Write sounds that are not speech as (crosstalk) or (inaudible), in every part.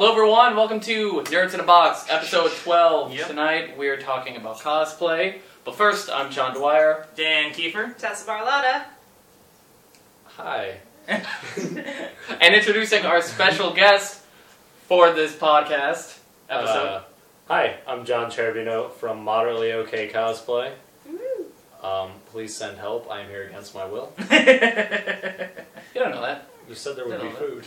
Hello, everyone. Welcome to Nerds in a Box, episode 12. Yep. Tonight, we're talking about cosplay. But first, I'm John Dwyer. Dan Kiefer. Tessa Barlotta. Hi. (laughs) And introducing our special guest for this podcast episode. Uh, hi, I'm John Cerabino from Moderately OK Cosplay. Um, please send help. I am here against my will. (laughs) (laughs) you don't know that. You said there would be No. food.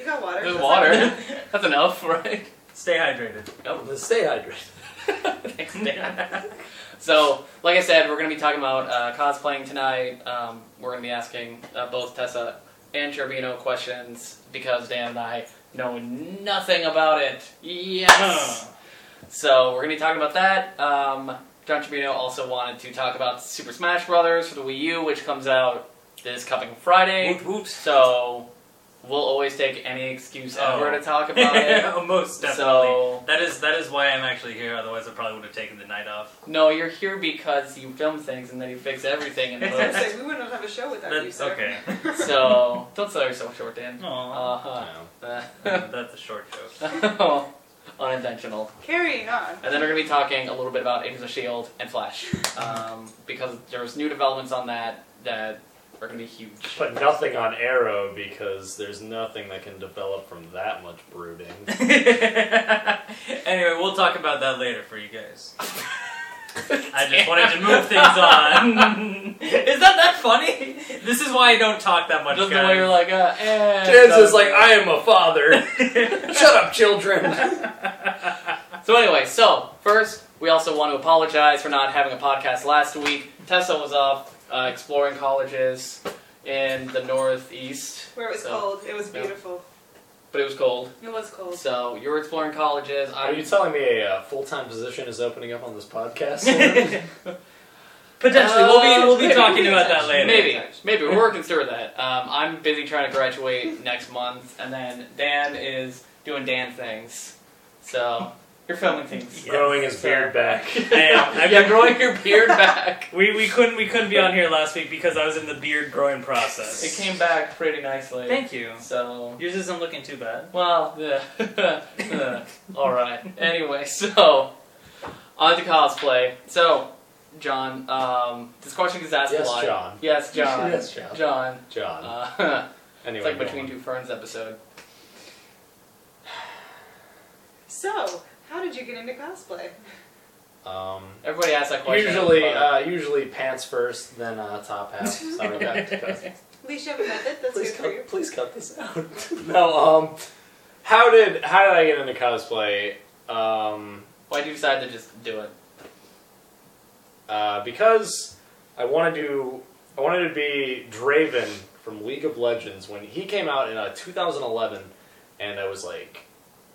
You got water. There's water. (laughs) That's enough, right? Stay hydrated. Then stay hydrated. (laughs) Thanks, Dan. So, like I said, we're going to be talking about uh, cosplaying tonight. Um, we're going to be asking uh, both Tessa and Cerabino questions because Dan and I know nothing about it. Yes! So, we're going to be talking about that. Um, John Cerabino also wanted to talk about Super Smash Brothers for the Wii U, which comes out this coming Friday. Whoop whoops. So, we'll always take any excuse Oh. ever to talk about (laughs) it. Oh, Most definitely. So, that is that is why I'm actually here. Otherwise, I probably would have taken the night off. no, you're here because you film things and then you fix everything in (laughs) I was gonna post. say, we wouldn't have a show without you, sir. okay. (laughs) so don't sell yourself short, Dan. Aw. Uh-huh. That's a short joke. Unintentional. Carrying on. And then we're gonna be talking a little bit about Agents of Shield and Flash, um, because there's new developments on that that are gonna be huge. But nothing on Arrow because there's nothing that can develop from that much brooding. (laughs) anyway, we'll talk about that later for you guys. (laughs) I just wanted to move things on. (laughs) is that that funny? This is why I don't talk that much. Just the guys. way you're like, uh, eh, Chance is like, I am a father. Shut up, children. So anyway, so first we also want to apologize for not having a podcast last week. Tessa was off uh, exploring colleges in the Northeast, Where it was So, cold. It was yeah. beautiful. but it was cold. It was cold. So you were exploring colleges. Are I you telling me a uh, full-time position is opening up on this podcast? (laughs) (laughs) Potentially, we'll be we'll Uh, be maybe. talking about that later. maybe maybe we're working through that. Um, I'm busy trying to graduate next month, and then Dan is doing Dan things. So you're filming things. Growing his beard back. I am. I've yeah, been growing your beard back. We, we couldn't we couldn't be on here last week because I was in the beard growing process. It came back pretty nicely. Thank you. So Yours isn't looking too bad. Well, (laughs) yeah. all right. Anyway, so on to cosplay. So, John, um, this question is asked Yes, a lot. John. Yes, John. (laughs) Yes, John. John. John. Uh, (laughs) anyway, it's like go between on. two ferns episode. So, how did you get into cosplay? Um, Everybody asks that question. usually, uh, usually pants first, then uh, top half. (laughs) Sorry, got to cuss. (laughs) At least you have a method. That's please good for you. cut, please cut this out. (laughs) no, um, how did how did I get into cosplay? Um, why did you decide to just do it? uh, because I wanted to I wanted to be Draven from League of Legends when he came out in uh, 2011, and I was like, what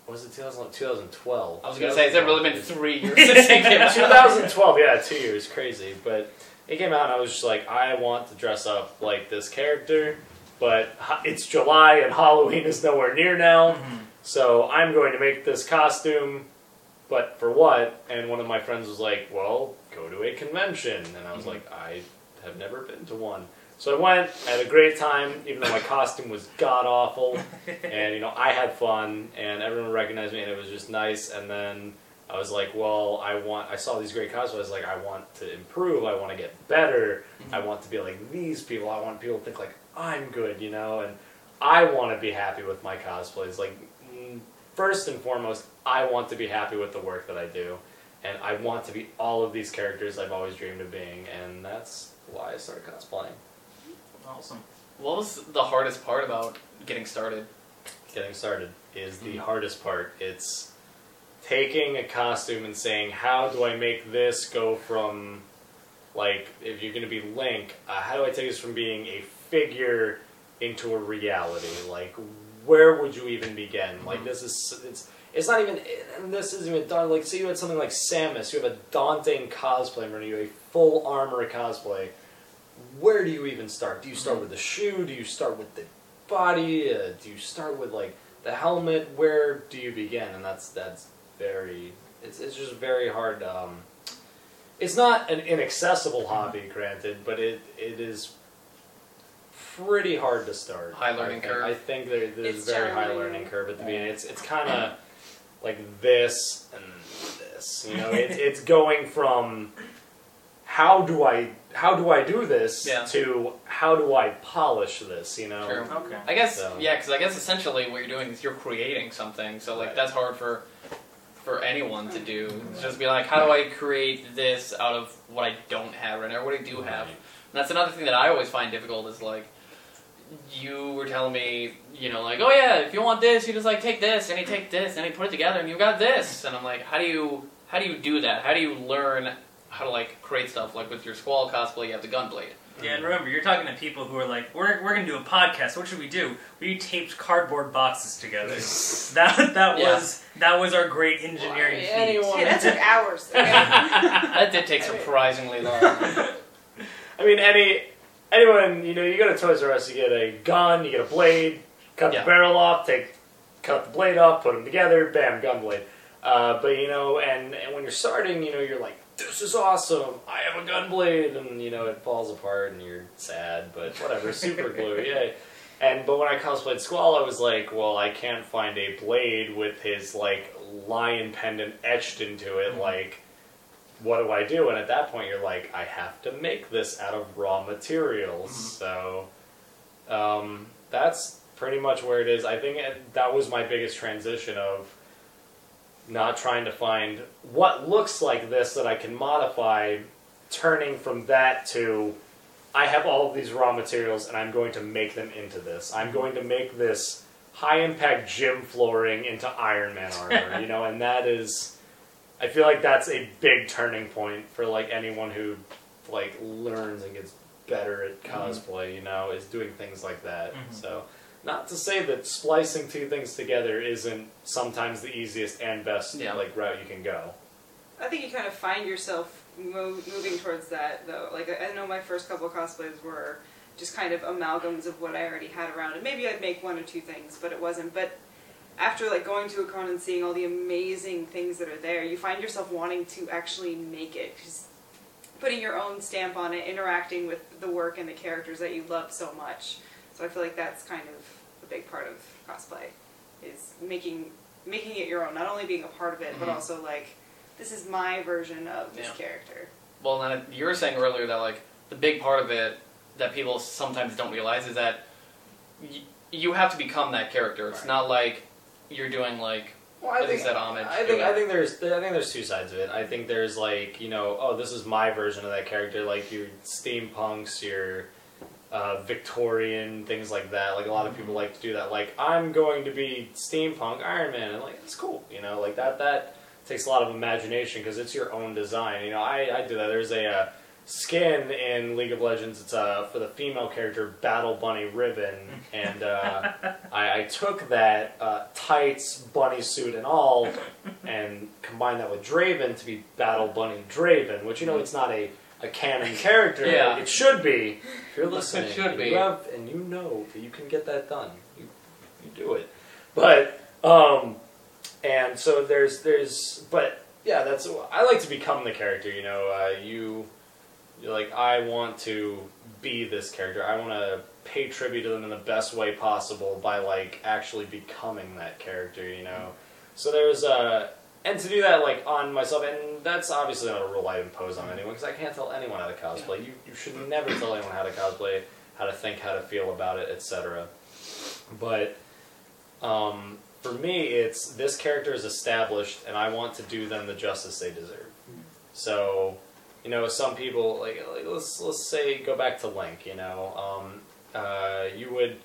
was it 2011? 2012? I was gonna say, has it really been three years (laughs) since he came out? 2012, yeah, two years, crazy. But it came out, and I was just like, I want to dress up like this character, but it's July and Halloween is nowhere near now, so I'm going to make this costume. But for what? And one of my friends was like, "Well, go to a convention," and I was Mhm. like, "I have never been to one." So I went, I had a great time, even though my costume was god awful (laughs) and you know I had fun and everyone recognized me and it was just nice. And then I was like well I want I saw these great cosplays I was like I want to improve. I want to get better. I want to be like these people. I want people to think like I'm good you know? And I want to be happy with my cosplays. Like mm, first and foremost I want to be happy with the work that I do. And I want to be all of these characters I've always dreamed of being. And that's why I started cosplaying Awesome. What was the hardest part about getting started? getting started is the hardest part. It's taking a costume and saying, how do I make this go from, like, if you're going to be Link, uh, how do I take this from being a figure into a reality? Like, where would you even begin? Like, this is, it's, it's not even, and this isn't even done. Like, say you had something like Samus, you have a daunting cosplay in front of you, a full armor cosplay. Where do you even start? Do you start with the shoe? Do you start with the body? Uh, do you start with like the helmet? Where do you begin? And that's that's very it's it's just very hard. Um, it's not an inaccessible hobby, granted, but it it is pretty hard to start. High learning I think, curve. I think there, there's It's a very high learning curve at the beginning. It's it's kind of like this and this. You know, it's it's going from how do I how do I do this Yeah. to how do I polish this? You know. True. Okay. I guess So- yeah, because I guess essentially what you're doing is you're creating something. So like Right. that's hard for for anyone to do. It's just be like, how do I create this out of what I don't have right now, or what I do have? And that's another thing that I always find difficult is like you were telling me, you know, like, oh yeah, if you want this, you just like take this and you take this and you put it together and you got this. And I'm like, how do you how do you do that? How do you learn how to like create stuff? Like with your Squall cosplay, you have the gunblade. Yeah, and remember, you're talking to people who are like, we're, we're going to do a podcast. What should we do? We taped cardboard boxes together. (laughs) that that Yeah. was that was our great engineering Why, feat. anyone- that took hours. (laughs) Okay? that did take surprisingly long. (laughs) I mean, any anyone you know, you go to Toys R Us, you get a gun, you get a blade, cut Yeah. the barrel off, take cut the blade off, put them together, bam, gun blade. Uh, but you know, and, and when you're starting, you know, you're like, this is awesome. I have a gun blade, and you know, it falls apart, and you're sad, but whatever, (laughs) super glue, yay. And but when I cosplayed Squall, I was like, well, I can't find a blade with his like lion pendant etched into it, like what do I do? And at that point, you're like, I have to make this out of raw materials. So um, that's pretty much where it is. I think that was my biggest transition of not trying to find what looks like this that I can modify, turning from that to I have all of these raw materials and I'm going to make them into this. I'm going to make this high impact gym flooring into Iron Man armor, (laughs) you know, and that is I feel like that's a big turning point for like anyone who like learns and gets better at cosplay, you know, is doing things like that. Mhm. So not to say that splicing two things together isn't sometimes the easiest and best Yeah. like route you can go. I think you kind of find yourself mo- moving towards that, though. Like, I I know my first couple cosplays were just kind of amalgams of what I already had around, and maybe I'd make one or two things, but it wasn't. But after like going to a con and seeing all the amazing things that are there, you find yourself wanting to actually make it, just putting your own stamp on it, interacting with the work and the characters that you love so much. So I feel like that's kind of a big part of cosplay, is making making it your own, not only being a part of it, but Mhm. also like this is my version of this Yeah. character. Well, then you were saying earlier that like the big part of it that people sometimes don't realize is that y- you have to become that character. It's Right. not like you're doing like Well, As you said, homage I think. I think there's I think there's two sides of it. I think there's like you know oh this is my version of that character like your steampunks your uh, Victorian things like that. Like a lot of people like to do that. Like I'm going to be steampunk Iron Man and like it's cool. You know like that that takes a lot of imagination because it's your own design. You know I, I do that. There's a uh, skin in League of Legends. It's uh, for the female character Battle Bunny Riven (laughs) and. Uh, I, I took that uh, tights, bunny suit, and all, and combined that with Draven to be Battle Bunny Draven, which you know it's not a, a canon character. Yeah. It should be. If you're listening, It listening, should and be. You have, and you know that you can get that done. You, you do it. But um, and so there's there's but yeah, that's I like to become the character. You know, uh, you you're like I want to be this character. I want to pay tribute to them in the best way possible by like actually becoming that character. You know, so there's uh and to do that like on myself, and that's obviously not a rule I impose on anyone because I can't tell anyone how to cosplay. You you should never tell anyone how to cosplay, how to think, how to feel about it, etc. But um, for me, it's this character is established, and I want to do them the justice they deserve. So, you know, some people like, like let's let's say go back to Link. You know, um, uh, you would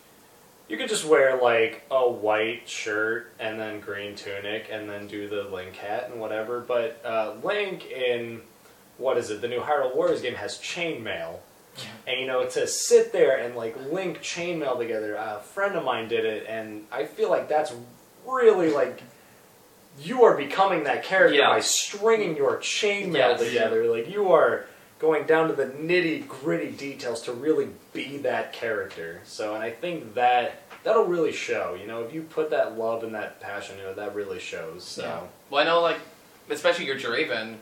you could just wear like a white shirt and then green tunic and then do the Link hat and whatever. But uh, Link in what is it? The new Hyrule Warriors game has chainmail. And you know, to sit there and like link chainmail together, a friend of mine did it, and I feel like that's really like you are becoming that character Yeah. by stringing your chainmail Yes. together. Like you are going down to the nitty gritty details to really be that character. So, and I think that that'll really show. You know, if you put that love and that passion, you know, that really shows. So. Yeah. Well, I know, like, especially your Draven,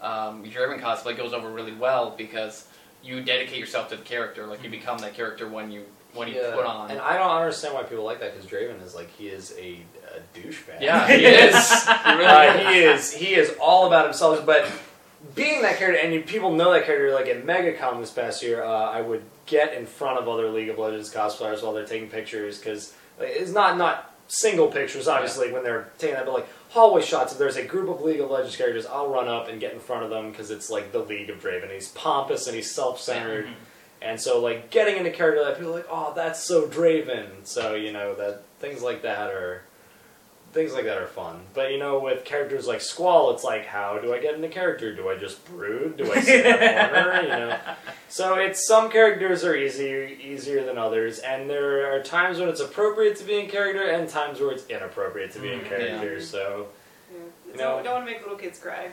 um, your Draven cosplay goes over really well because you dedicate yourself to the character. Like, you become that character when you when you Yeah, put on. And I don't understand why people like that because Draven is like he is a, a douchebag. yeah, he (laughs) is. He really Uh, is. he is. He is all about himself. But being that character, and you, people know that character. Like at MegaCon this past year, uh, I would get in front of other League of Legends cosplayers while they're taking pictures because it's not not single pictures, obviously, when they're taking that, but like hallway shots. If there's a group of League of Legends characters, I'll run up and get in front of them because it's like the League of Draven. He's pompous and he's self-centered. And so, like, getting into character that people are like, oh, that's so Draven. So, you know, that things like that are things like that are fun. But you know, with characters like Squall, it's like, how do I get into character? Do I just brood? Do I sit in a corner? You know. (laughs) So it's some characters are easier easier than others, and there are times when it's appropriate to be in character, and times where it's inappropriate to be in Mm, character. So Yeah. You don't, know- don't want to make little kids cry.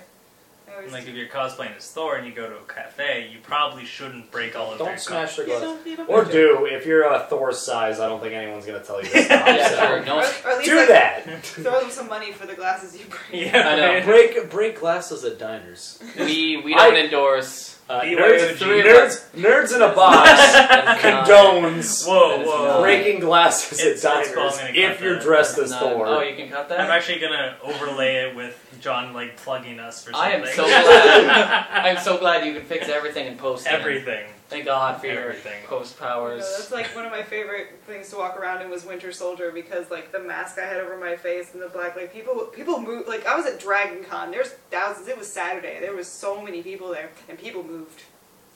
I Like if you're cosplaying as Thor and you go to a cafe, you probably shouldn't break all of their don't smash their You glass. don't- you don't Or have to. do if you're uh, a Thor's size. I don't think anyone's gonna tell you this. (laughs) Yeah, so sure. Or, or at least Do like, that. throw them some money for the glasses you bring. Yeah, I know. right. break break glasses at diners. we we don't I- endorse. Uh, nerds, three nerds, nerds in a box (laughs) condones Whoa, whoa. breaking glasses It's- at it's diners gonna if you're that. dressed as not- Thor. Oh, you can cut that. I'm actually gonna overlay it with John like plugging us for something. I am so glad. (laughs) I'm so glad you can fix everything and post. Dan. Everything. Thank God for your Everything. post You know, powers. that's like one of my favorite things to walk around in was Winter Soldier because like the mask I had over my face and the black like people people moved like I was at Dragon Con. There's thousands. It was Saturday. There was so many people there and people moved.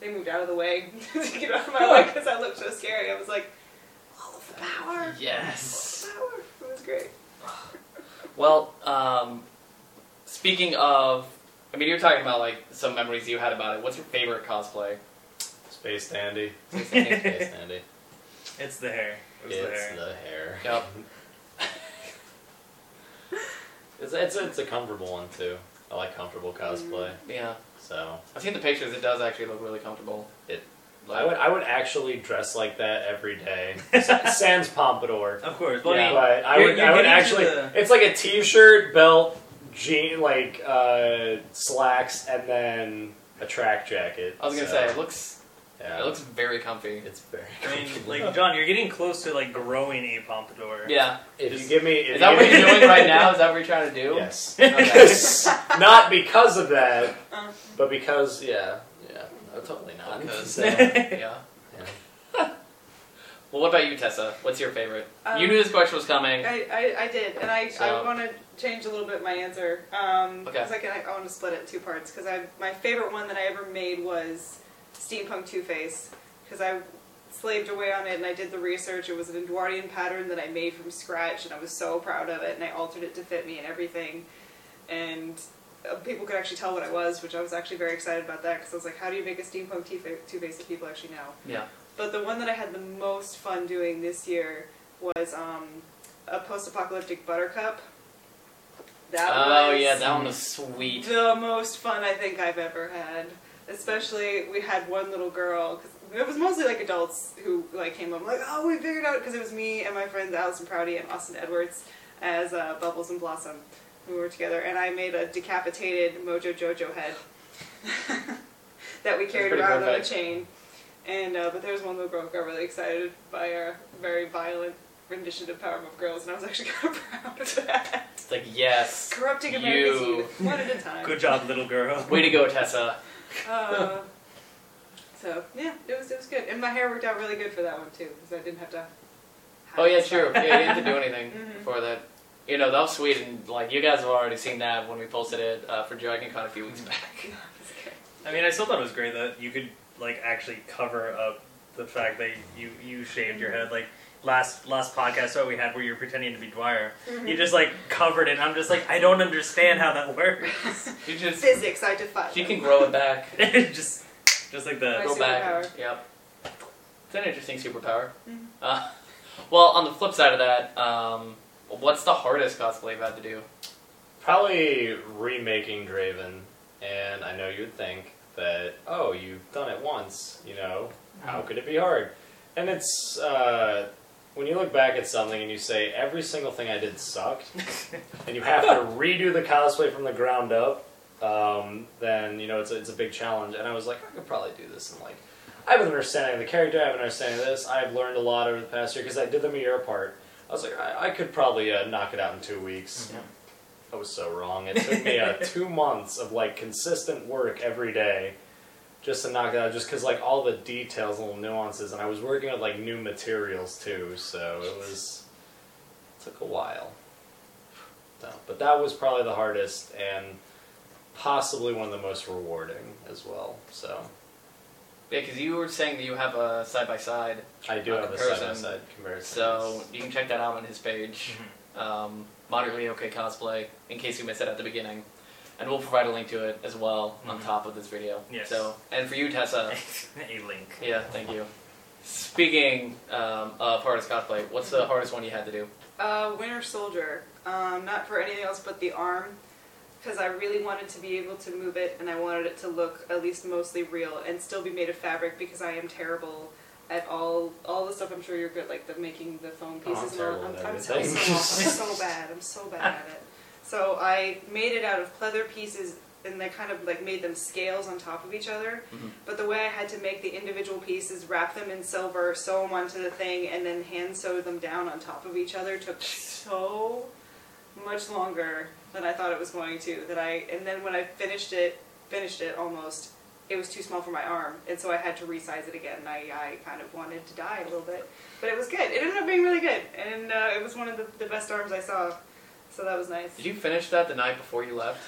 They moved out of the way (laughs) to get out of my way (laughs) because I looked so scary. I was like, all of the power, Yes. all the power. It was great. Well, um, speaking of, I mean, you're talking about like some memories you had about it. What's your favorite cosplay? Space dandy. Space Space dandy. It's the hair. It was the It's hair. the hair. Yep. It's, it's, it's a comfortable one too. I like comfortable cosplay. Yeah, So I've seen the pictures. It does actually look really comfortable. It- Like, I would I would actually dress like that every day. (laughs) Sans pompadour. Of course. Well, Yeah. I But I You're- would you're I would actually the- it's like a t-shirt, belt, jean like uh, slacks, and then a track jacket. I was gonna So, say it looks yeah, it looks very comfy. it's very. I mean, comfortable. like John, you're getting close to like growing a pompadour. Yeah, if you give me, if is that you what give you're doing right (laughs) now? Is that what you're trying to do? Yes. (laughs) Okay. (laughs) not because of that, Uh, but because yeah, yeah, no, totally not. Because So, yeah. yeah. Well, what about you, Tessa? What's your favorite? Um, you knew this question was coming. I, I, I did, and I, So- I want to change a little bit my answer. Um, Okay. 'cause I, can, I want to split it in two parts because I my favorite one that I ever made was Steampunk Two Face because I slaved away on it and I did the research. It was an Edwardian pattern that I made from scratch, and I was so proud of it. And I altered it to fit me and everything, and uh, people could actually tell what I was, which I was actually very excited about that because I was like, how do you make a Steampunk Two Face that people actually know? Yeah. But the one that I had the most fun doing this year was um, a post-apocalyptic Buttercup. That Oh yeah, that one was sweet. the most fun I think I've ever had. Especially, we had one little girl. Cause it was mostly like adults who like came up like, oh, we figured out because it was me and my friends Allison Prouty and Austin Edwards as uh, Bubbles and Blossom who were together, and I made a decapitated Mojo Jojo head (laughs) that we carried pretty around on a chain. And uh, but there was one little girl who got really excited by our very violent rendition of Powerpuff Girls, and I was actually (laughs) kind of proud of that. It's like yes, Corrupting America's You. youth, one at a time. Good job, little girl. way to go, Tessa. Uh, (laughs) so yeah, it was it was good, and my hair worked out really good for that one too, because I didn't have to. Oh yeah, true. Yeah, you didn't have to do anything (laughs) Mhm. for that. You know, that was sweet, and like you guys have already seen that when we posted it uh, for Dragon Con a few weeks back. (laughs) I mean, I still thought it was great that you could like actually cover up the fact that you you shaved your head. Like last last podcast that we had where you were pretending to be Dwyer, you just like covered it. And I'm just like, I don't understand how that (laughs) works. You just Physics, I defy. you can grow it back, (laughs) just just like My the go back. Yep, it's an interesting superpower. Mhm. Uh, (laughs) well, on the flip side of that, um, what's the hardest cosplay you've had to do? Probably remaking Draven, and I know you'd think that oh, you've done it once. You know, how could it be hard? And it's uh, when you look back at something and you say every single thing I did sucked, (laughs) and you have to redo the cosplay from the ground up. Um, then you know it's a, it's a big challenge. And I was like, I could probably do this in like I have an understanding of the character. I have an understanding of this. I've learned a lot over the past year because I did them a year apart. I was like, I, I could probably uh, knock it out in two weeks. I was so wrong. It took me uh, (laughs) two months of like consistent work every day just to knock it out. Just because like all the details, little nuances, and I was working with like new materials too, so it was took a while. So, but that was probably the hardest and possibly one of the most rewarding as well. So Yeah, because you were saying that you have a side by side, I do A have a comparison. side by side comparison. so you can check that out on his page, um, moderately okay cosplay, in case you missed it at the beginning, and we'll provide a link to it as well on Mhm. top of this video. Yes. So, and for you, Tessa, (laughs) a link. yeah, thank you. Speaking um, of hardest cosplay, what's the hardest one you had to do? Uh, Winter Soldier. Um, not for anything else but the arm, because I really wanted to be able to move it, and I wanted it to look at least mostly real and still be made of fabric because I am terrible at all all the stuff. I'm sure you're good, like the making the foam Oh, I'm pieces. and all. terrible I'm, at I'm, so, everything. so, I'm so (laughs) bad. I'm so bad at it. So I made it out of pleather pieces. And they kind of like made them scales on top of each other, Mhm. but the way I had to make the individual pieces, wrap them in silver, sew them onto the thing, and then hand sew them down on top of each other took so much longer than I thought it was going to. That I and then when I finished it, finished it almost, it was too small for my arm, and so I had to resize it again. I, I kind of wanted to die a little bit, but it was good. It ended up being really good, and uh, it was one of the, the best arms I saw. So that was nice. Did you finish that the night before you left?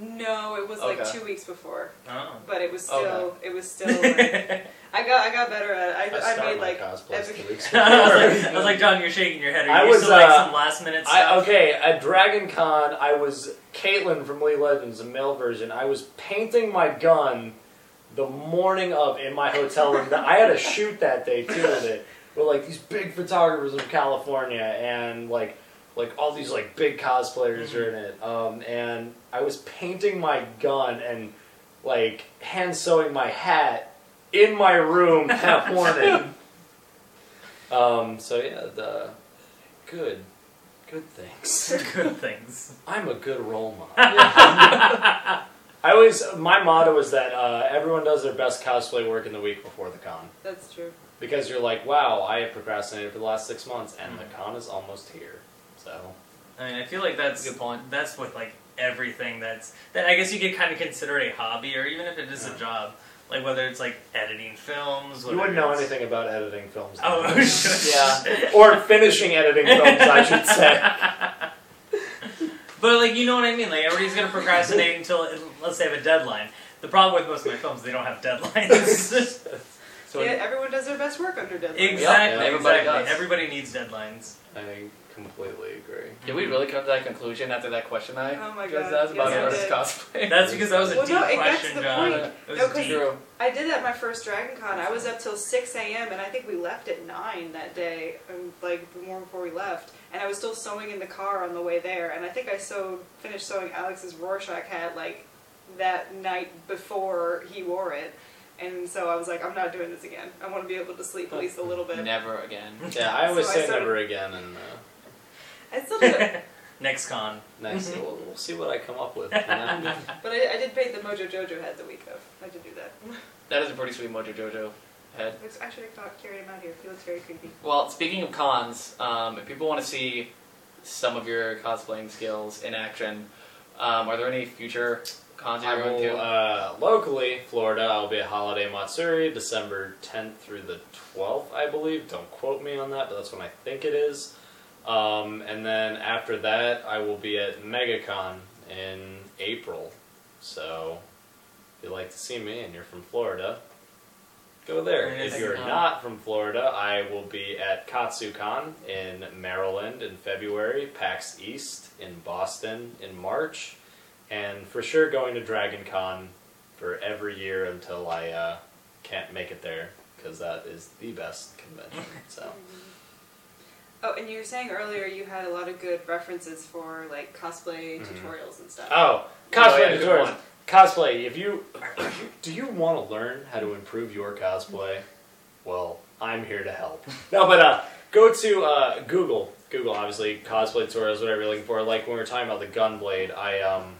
No, it was like Okay. two weeks before, Oh. but it was still Okay. it was still. Like, (laughs) I got I got better at it. I, I, I, started made my like cosplays epic- two weeks (laughs) I, was like. I was like, John, you're shaking your head. Are I you was, used to like uh, some last minute I, stuff? okay, at Dragon Con, I was Caitlyn from League of Legends, the male version. I was painting my gun the morning of in my hotel room. I had a shoot that day too with it, with like these big photographers from California and like like all these like big cosplayers are in it. Um, and I was painting my gun and like hand sewing my hat in my room (laughs) that morning. Um, so yeah, the good, good things. (laughs) Good things. I'm a good role model. (laughs) I always, my motto is that uh, everyone does their best cosplay work in the week before the con. That's true. Because you're like, wow, I have procrastinated for the last six months, and the con is almost here. So, I mean, I feel like that's a Good point. That's with like everything that's that I guess you could kind of consider a hobby, or even if it is Yeah. a job, like whether it's like editing films. you wouldn't know anything about editing films. Oh, (laughs) Yeah. or finishing editing (laughs) films, I should say. But like you know what I mean? Like everybody's gonna procrastinate until let's say have a deadline. The problem with most of my films, they don't have deadlines. So (laughs) yeah, everyone does their best work under deadline. exactly. Yeah, everybody exactly. does. Everybody needs deadlines. I completely agree. did we really come to that conclusion after that question I Oh my just God, asked about yes, artist cosplay? That's because that was a Well, deep no, it gets question, the John. point. It was No, 'cause deep. True. I did that my first Dragon Con. I was up till 6 a.m. and I think we left at 9 that day, um, like the morning before we left. And I was still sewing in the car on the way there. And I think I sewed, finished sewing Alex's Rorschach hat like that night before he wore it. And so I was like, I'm not doing this again. I want to be able to sleep at least a little bit. Never again. (laughs) Yeah, I always So I say started- never again, and uh, I still did it. (laughs) Next con. next, we'll, we'll see what I come up with. (laughs) you know? (laughs) But I, I did paint the Mojo Jojo head the week of. I did do that. That is a pretty sweet Mojo Jojo head. It's, I should have thought- carried him out here. He looks very creepy. Well, speaking of cons, um, if people want to see some of your cosplaying skills in action, um, are there any future cons I you're going will, to? uh, locally, Florida, I'll be at Holiday Matsuri, December 10th through the 12th, I believe. Don't quote me on that, but that's when I think it is. Um, and then after that, I will be at MegaCon in April. So, if you'd like to see me and you're from Florida, go there. It is If you're MegaCon. not from Florida, I will be at KatsuCon in Maryland in February, PAX East in Boston in March, and for sure going to DragonCon for every year until I uh, can't make it there because that is the best convention. So (laughs) Oh, and you were saying earlier you had a lot of good references for like cosplay Mhm. tutorials and stuff. oh, Oh, cosplay yeah, tutorials. Cosplay. If you (coughs) do you want to learn how to improve your cosplay, well, I'm here to help. (laughs) No, but uh, go to uh, Google. Google, obviously, cosplay tutorials. Whatever you're looking for. Like when we were talking about the gun blade, I um,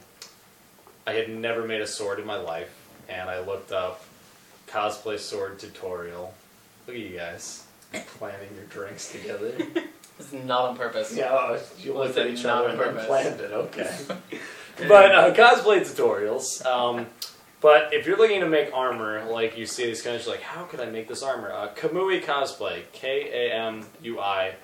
I had never made a sword in my life, and I looked up cosplay sword tutorial. Look at you guys planning your drinks together. (laughs) It's not on purpose. yeah, you looked at each other and then planned it. Okay. (laughs) but uh, cosplay tutorials. Um, but if you're looking to make armor, like you see these guys, you're like, how could I make this armor? Uh, Kamui Cosplay, K A M U I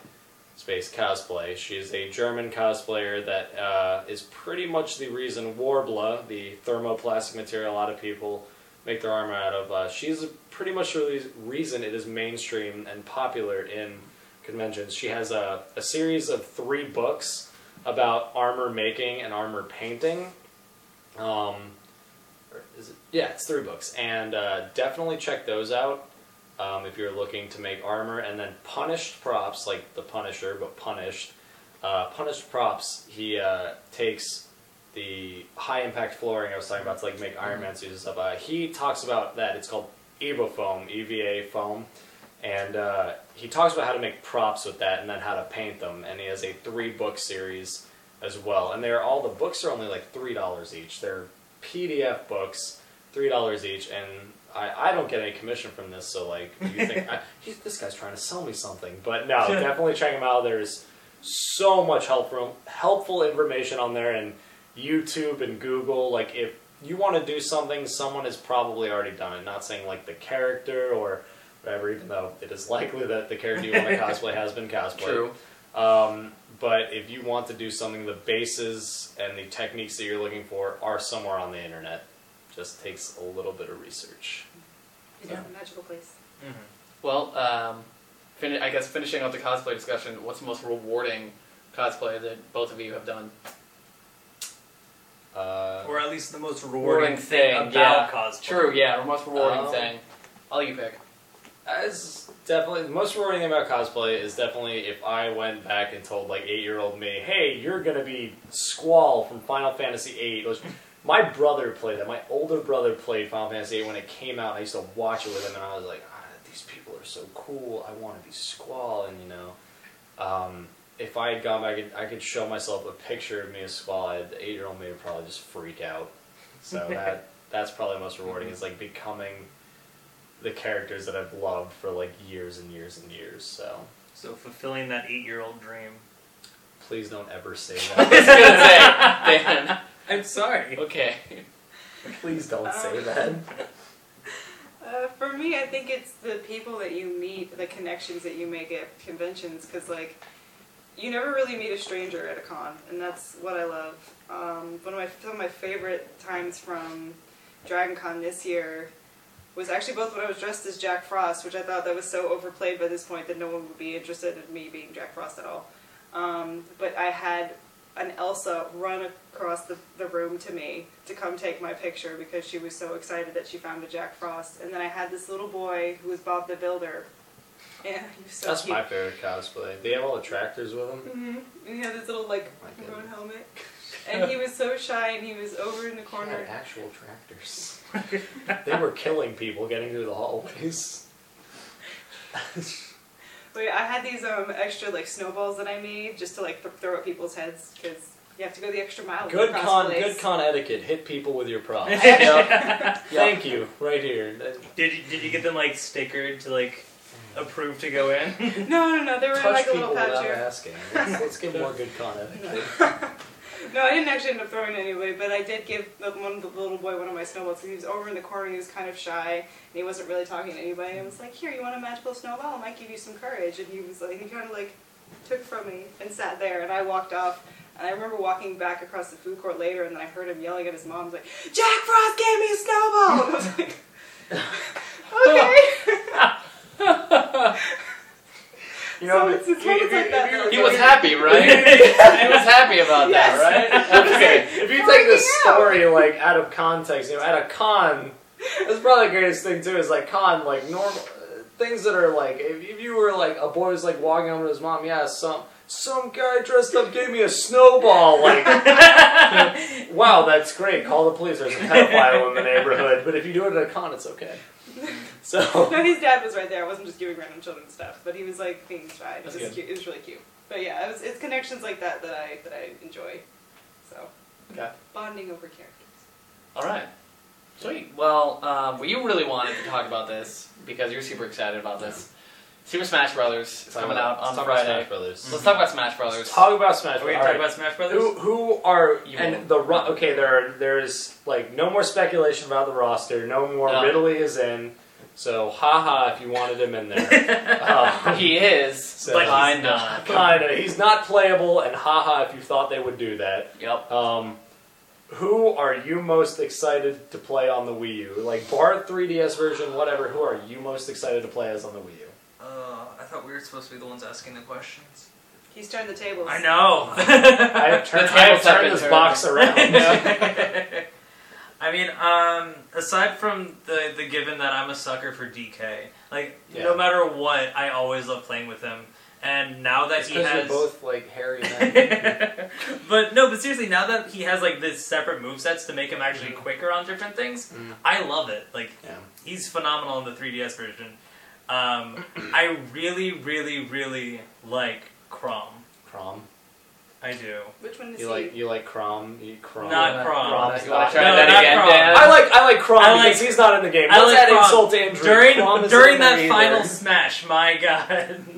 space cosplay. She is a German cosplayer that uh, is pretty much the reason Worbla, the thermoplastic material a lot of people make their armor out of, uh, she's pretty much the re- reason it is mainstream and popular in conventions. She has a, a series of three books about armor making and armor painting. Um, is it? Yeah, it's three books, and uh, definitely check those out um, if you're looking to make armor. And then punished props, like the Punisher, but punished. Uh, punished props. He uh, takes the high impact flooring I was talking about to like make Iron Man suits and stuff. Uh, he talks about that. It's called Evo foam, EVA foam, and uh, he talks about how to make props with that and then how to paint them. And he has a three book series as well. And they're all the books are only like three dollars each. They're PDF books, three dollars each, and I, I don't get any commission from this. So like, you think (laughs) I, this guy's trying to sell me something? But no, (laughs) definitely check him out. There's so much helpful helpful information on there, and YouTube and Google. Like if you want to do something, someone has probably already done it. Not saying like the character or whatever, even though it is likely that the character you want to (laughs) cosplay has been cosplayed. True. Um, but if you want to do something, the bases and the techniques that you're looking for are somewhere on the internet. Just takes a little bit of research. It is a magical place. Well, um, fin- I guess finishing up the cosplay discussion, what's the most rewarding cosplay that both of you have done? Uh, Or at least the most rewarding Rewarding thing thing, about yeah. cosplay. True, yeah, or most rewarding Um, thing. I'll let you pick. As definitely the most rewarding thing about cosplay is definitely if I went back and told like eight year old me, hey, you're gonna be Squall from Final Fantasy VIII. Which my brother played that. My older brother played Final Fantasy VIII when it came out. And I used to watch it with him, and I was like, ah, these people are so cool. I want to be Squall, and you know. Um, if I had gone back, and I could show myself a picture of me as Squall. I- The eight year old me would probably just freak out. So (laughs) that that's probably the most rewarding. Is like becoming the characters that I've loved for like years and years and years. So So fulfilling that eight-year-old dream. please don't ever say (laughs) I that. was gonna say, Dan. I'm sorry. Okay. please don't say Um, that. (laughs) Uh, for me, I think it's the people that you meet, the connections that you make at conventions, because like you never really meet a stranger at a con, and that's what I love. Um, one of my some of my favorite times from Dragon Con this year was actually both when I was dressed as Jack Frost, which I thought that was so overplayed by this point that no one would be interested in me being Jack Frost at all. Um, but I had an Elsa run across the, the room to me to come take my picture because she was so excited that she found a Jack Frost. And then I had this little boy who was Bob the Builder. And he was so That's cute. my favorite cosplay. They have all the tractors with them. hmm And he had this little like Oh my helmet. And he was so shy and he was over in the They corner. had actual tractors. (laughs) they were killing people getting through the hallways. (laughs) Wait, I had these um extra like snowballs that I made just to like th- throw at people's heads because you have to go the extra mile. Good with con, cosplays. good con etiquette. Hit people with your props. (laughs) Yep. Thank you, right here. Did you, did you get them like stickered to like approve to go in? (laughs) No, no, no. They were in Touch like a people little pouch without here. asking. Let's, let's give more good con etiquette. (laughs) No, I didn't actually end up throwing anyway, but I did give the, one the little boy one of my snowballs. 'cause He was over in the corner. He was kind of shy, and he wasn't really talking to anybody. I was like, "Here, you want a magical snowball? It might give you some courage." And he was like, he kind of like took from me and sat there, and I walked off. And I remember walking back across the food court later, and then I heard him yelling at his mom, like, "Jack Frost gave me a snowball!" And (laughs) I was like, "Okay." You So know, it's- it's if- if- like that you- He was happy, right? (laughs) he was happy about Yes. that, right? (laughs) Okay. If you take this story like out of context, you know, at a con, that's probably the greatest thing too. Is like con, like normal uh, things that are like if, if you were like a boy was like walking home to his mom, yeah, some some guy dressed up gave me a snowball. Like, (laughs) wow, that's great. Call the police. There's a pedophile in the neighborhood. But if you do it at a con, it's okay. So (laughs) No, his dad was right there. I wasn't just giving random children stuff, but he was like being shy. It was That's good. cute. It was really cute. But yeah, it was, it's connections like that that I that I enjoy. So Okay. bonding over characters. All right. Sweet. Well, um, well, you really wanted to talk about this because you're super excited about this. Super Smash Brothers is coming about- out on let's about Friday. Smash Brothers. Let's talk about Smash Brothers. Let's talk about Smash Are we Brothers. gonna talk Alright. about Smash Brothers? Who who are You and won't. the ro- okay? There there's like no more speculation about the roster. No more No. Ridley is in. So haha, if you wanted him in there, (laughs) um, He is, So- but (laughs) I he's know. not. kinda. He's not playable, and haha, if you thought they would do that. Yep. Um, who are you most excited to play on the Wii U? Like bar 3DS version, whatever. Who are you most excited to play as on the Wii U? Uh, I thought we were supposed to be the ones asking the questions. He's turned the tables. I know. (laughs) I have turned, The I have turned this turned. box around. I mean, um, aside from the the given that I'm a sucker for DK, like Yeah. no matter what, I always love playing with him. And now that It's he has, you're both like hairy (laughs) men. but no, but seriously, now that he has like this separate move sets to make him actually Mhm. quicker on different things, Mm. I love it. Like Yeah. he's phenomenal in the 3DS version. Um, I really, really, really like Chrom. Chrom. I do. Which one is You he? like you like Chrom? You Chrom. Not Chrom. Chrom's You want not- try No, that not again, Chrom. Dan? I like I like Chrom I like- because he's not in the game. I What's like that Chrom. insult to injury? During Chrom isn't during in there that either. final smash, my god. (laughs)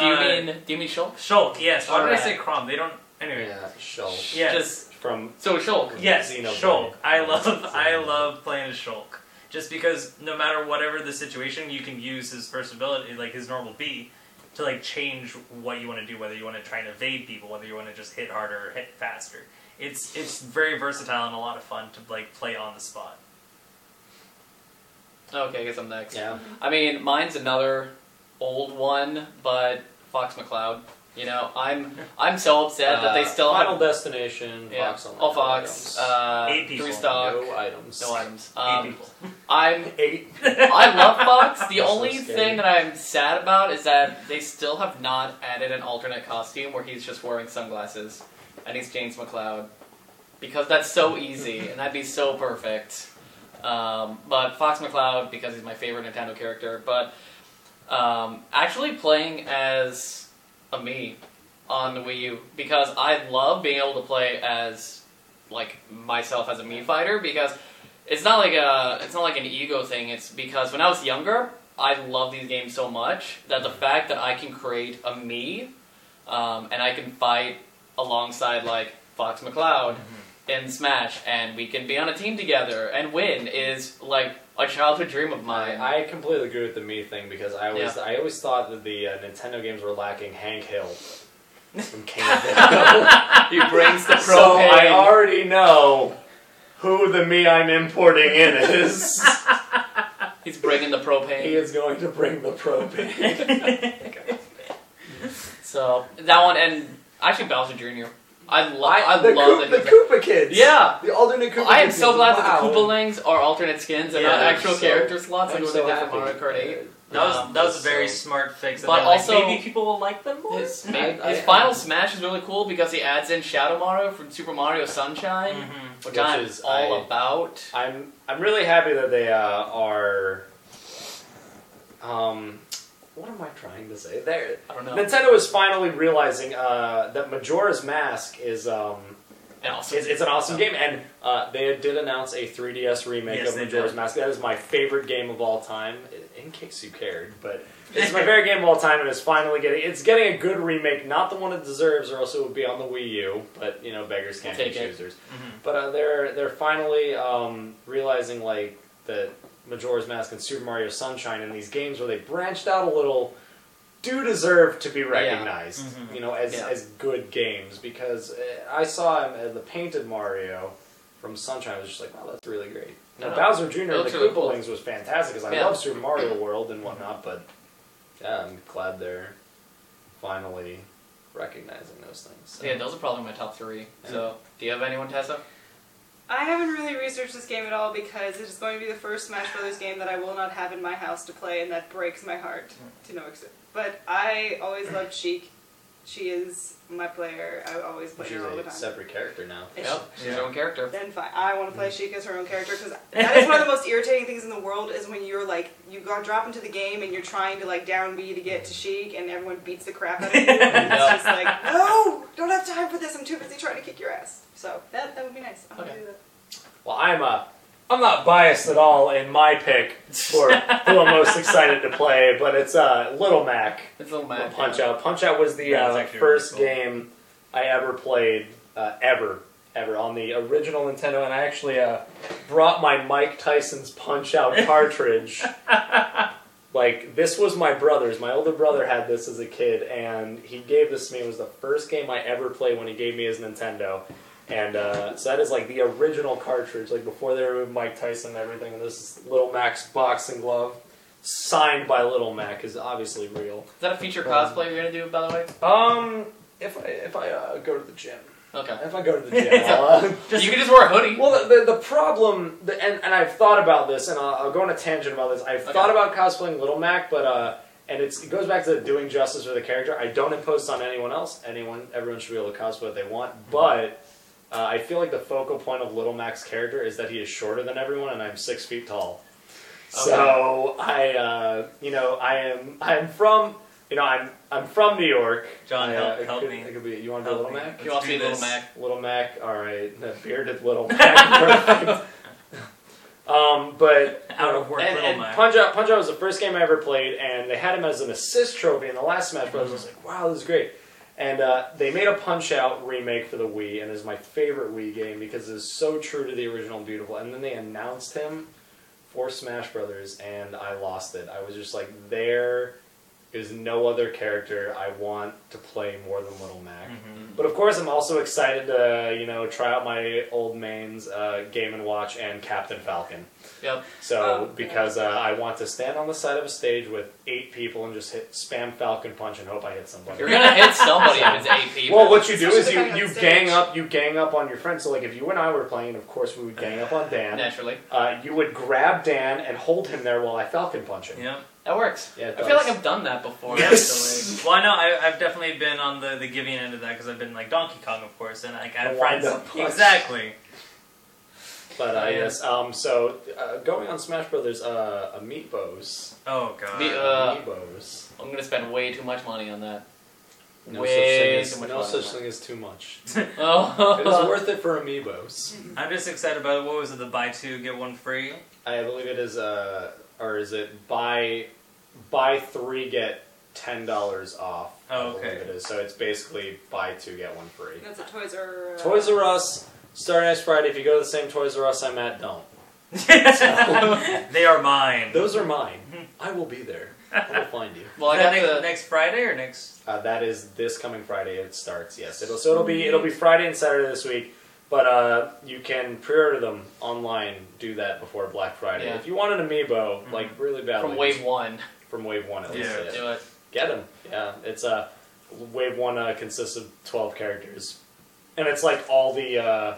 Do you Uh, mean do you mean Shulk? Shulk? Yes. Why did I Alright. say Chrom? They don't. Anyway. Yeah, Shulk. Yes. Just From so Shulk. Yes, Xenoblade. Shulk. I love (laughs) I love playing as Shulk. Just because no matter whatever the situation, you can use his first ability, like his normal B, to like change what you want to do. Whether you want to try and evade people, whether you want to just hit harder or hit faster. It's it's very versatile and a lot of fun to like play on the spot. Okay, I guess I'm next. Yeah. I mean, mine's another old one, but Fox McCloud. You know, I'm I'm so upset that they Uh, still Final have Destination. yeah, Fox Online all Fox, items. uh, Eight people. three stock, no items. no items. Eight Um, people. (laughs) I'm Eight. I love Fox. (laughs) The That's so only scary. thing that I'm sad about is that they still have not added an alternate costume where he's just wearing sunglasses and he's James McCloud. Because that's so easy and that'd be so perfect. Um, but Fox McCloud, because he's my favorite Nintendo character, but um, actually playing as a me on the Wii U because I love being able to play as like myself as a me fighter because it's not like a it's not like an ego thing. It's because when I was younger, I love these games so much that the fact that I can create a me um, and I can fight alongside like Fox McCloud in Smash and we can be on a team together and win is like a childhood dream of mine. I, completely agree with the me thing because I always I always thought that the uh, Nintendo games were lacking Hank Hill from King of Disco. (laughs) he brings the propane. so I already know who the me I'm importing in is. (laughs) He's bringing the propane. he is going to bring the propane. (laughs) So that one and actually Bowser Jr. I, lo- I, the, love Koop- the that. Koopa Kids. Yeah. the alternate Koopa I am so glad that the Wow. Koopalings are alternate skins and Yeah, not actual so- character slots like I'm what so they did happy. Mario Kart 8. That was Um, that was a very so- smart fix. But then, like, also- maybe people will like them more. His, I- his I- final smash is really cool because he adds in Shadow Mario from Super Mario Sunshine, Mhm. which, Which I'm is- all I- about. I'm I'm really happy that they uh, are. Um, what am I trying to say? There, I don't know. Nintendo is finally realizing uh, that Majora's Mask is um, And also, it's, it's an awesome game, and uh, they did announce a 3DS remake Yes, of they Majora's did. Mask. That is my favorite game of all time. In case you cared, but (laughs) it's my favorite game of all time, and it's finally getting it's getting a good remake, not the one it deserves, or else it would be on the Wii U. But you know, beggars can't be it. choosers. Mhm. But uh, they're they're finally um, realizing like that Majora's Mask and Super Mario Sunshine and these games where they branched out a little do deserve to be recognized, Mhm. you know, as Yeah. as good games because uh, I saw him the painted Mario from Sunshine. I was just like, wow, that's really great. Now Yeah. Bowser Jr. And the really cool. Koopalings was fantastic because I Yeah. love Super Mario World and whatnot, but yeah, I'm glad they're finally recognizing those things. So. yeah, those are probably my top three. So, do you have anyone, Tessa? I haven't really researched this game at all because it is going to be the first Smash Brothers game that I will not have in my house to play, and that breaks my heart to no extent. But I always loved Sheik. She is my player. I always play She's her all the a time. separate character now. And Yep, she's her own character. Then fine, I want to play Sheik as her own character because (laughs) that is one of the most irritating things in the world. Is when you're like you got drop into the game and you're trying to like down B to get to Sheik and everyone beats the crap out of you. (laughs) And it's just like no, don't have time for this. I'm too busy trying to kick your ass. So that that would be nice. I want to Okay. do that. Well, I'm uh, I'm not biased at all in my pick for who I'm most excited to play, but it's uh, Little Mac. It's a little mad. Punch Out. Punch Out was the That's uh, actually first really cool. game I ever played uh, ever ever on the original Nintendo, and I actually uh, brought my Mike Tyson's Punch Out (laughs) cartridge. like this was my brother's. My older brother had this as a kid, and he gave this to me. It was the first game I ever played when he gave me his Nintendo. And uh, so that is like the original cartridge, like before they removed Mike Tyson and everything. And this is Little Mac's boxing glove, signed by Little Mac, is obviously real. Is that a feature cosplay you're gonna do, by the way? Um, if I if I uh, go to the gym, Okay. if I go to the (laughs) gym, I'll, uh, (laughs) you can just wear a hoodie. well, the, the, the problem, the, and, and I've thought about this, and I'll, I'll go on a tangent about this. I've Okay. thought about cosplaying Little Mac, but uh, and it's, it goes back to doing justice for the character. I don't impose on anyone else. Anyone, everyone should be able to cosplay what they want. But uh, I feel like the focal point of Little Mac's character is that he is shorter than everyone, and I'm six feet tall. So I, uh, you know, I am I'm from. You know, I'm I'm from New York. John, I, help- uh, it help could, me. It could be. You want to be Help Little me. Mac? You want to be do Little. Mac. Little Mac, all right, (laughs) the bearded Little (laughs) Mac. Um, but Out know, of work, and- Little and Mac. Punch Out, Punch Out was the first game I ever played, and they had him as an assist trophy in the last Smash Bros. I was like, wow, this is great. And uh, they made a Punch Out remake for the Wii, and it's my favorite Wii game because it's so true to the original and beautiful. And then they announced him for Smash Brothers, and I lost it. I was just like, there is no other character I want to play more than Little Mac. Mhm. But of course, I'm also excited to you know try out my old mains, uh, Game and Watch, and Captain Falcon. Yep. So Oh, because uh, I want to stand on the side of a stage with eight people and just hit spam Falcon punch and hope I hit somebody. You're gonna hit somebody if it's eight people. (laughs) Well, what you do is Especially you, depending you on gang stage. up you gang up on your friends. So like if you and I were playing, of course we would gang up on Dan. naturally Uh, you would grab Dan and hold him there while I Falcon punch him. Yeah. that works. Yeah, it I feel does. like I've done that before. Yes. Actually. Well, I know I, I've definitely been on the, the giving end of that because I've been like Donkey Kong, of course, and like I have friends. wind-up punch. Exactly. But uh, yes, um, so uh, going on Smash Brothers, uh, Amiibos. Oh god. Me- uh, Amiibos. I'm gonna spend way too much money on that. No way such thing too as much no such thing as too much. Oh, (laughs) it is worth it for Amiibos. I'm just excited about what was it? The buy two get one free. I believe it is uh or is it buy buy three get ten dollars off. I Oh, believe okay. it is. So it's basically buy two get one free. That's a Toys R. Uh, Toys R Us starting next Friday. If you go to the same Toys R Us I'm at, don't. (laughs) they are mine. Those are mine. I will be there. I will find you. well, I Is got next, the. next Friday or next? Uh, that is this coming Friday. It starts. Yes, it'll so it'll be it'll be Friday and Saturday this week. But uh, you can pre-order them online. Do that before Black Friday. Yeah. If you want an amiibo, like really badly, From Wave One, from Wave One at least. Yeah. yeah. do it. Get them. Yeah, it's uh, Wave One uh, consists of twelve characters, and it's like all the uh,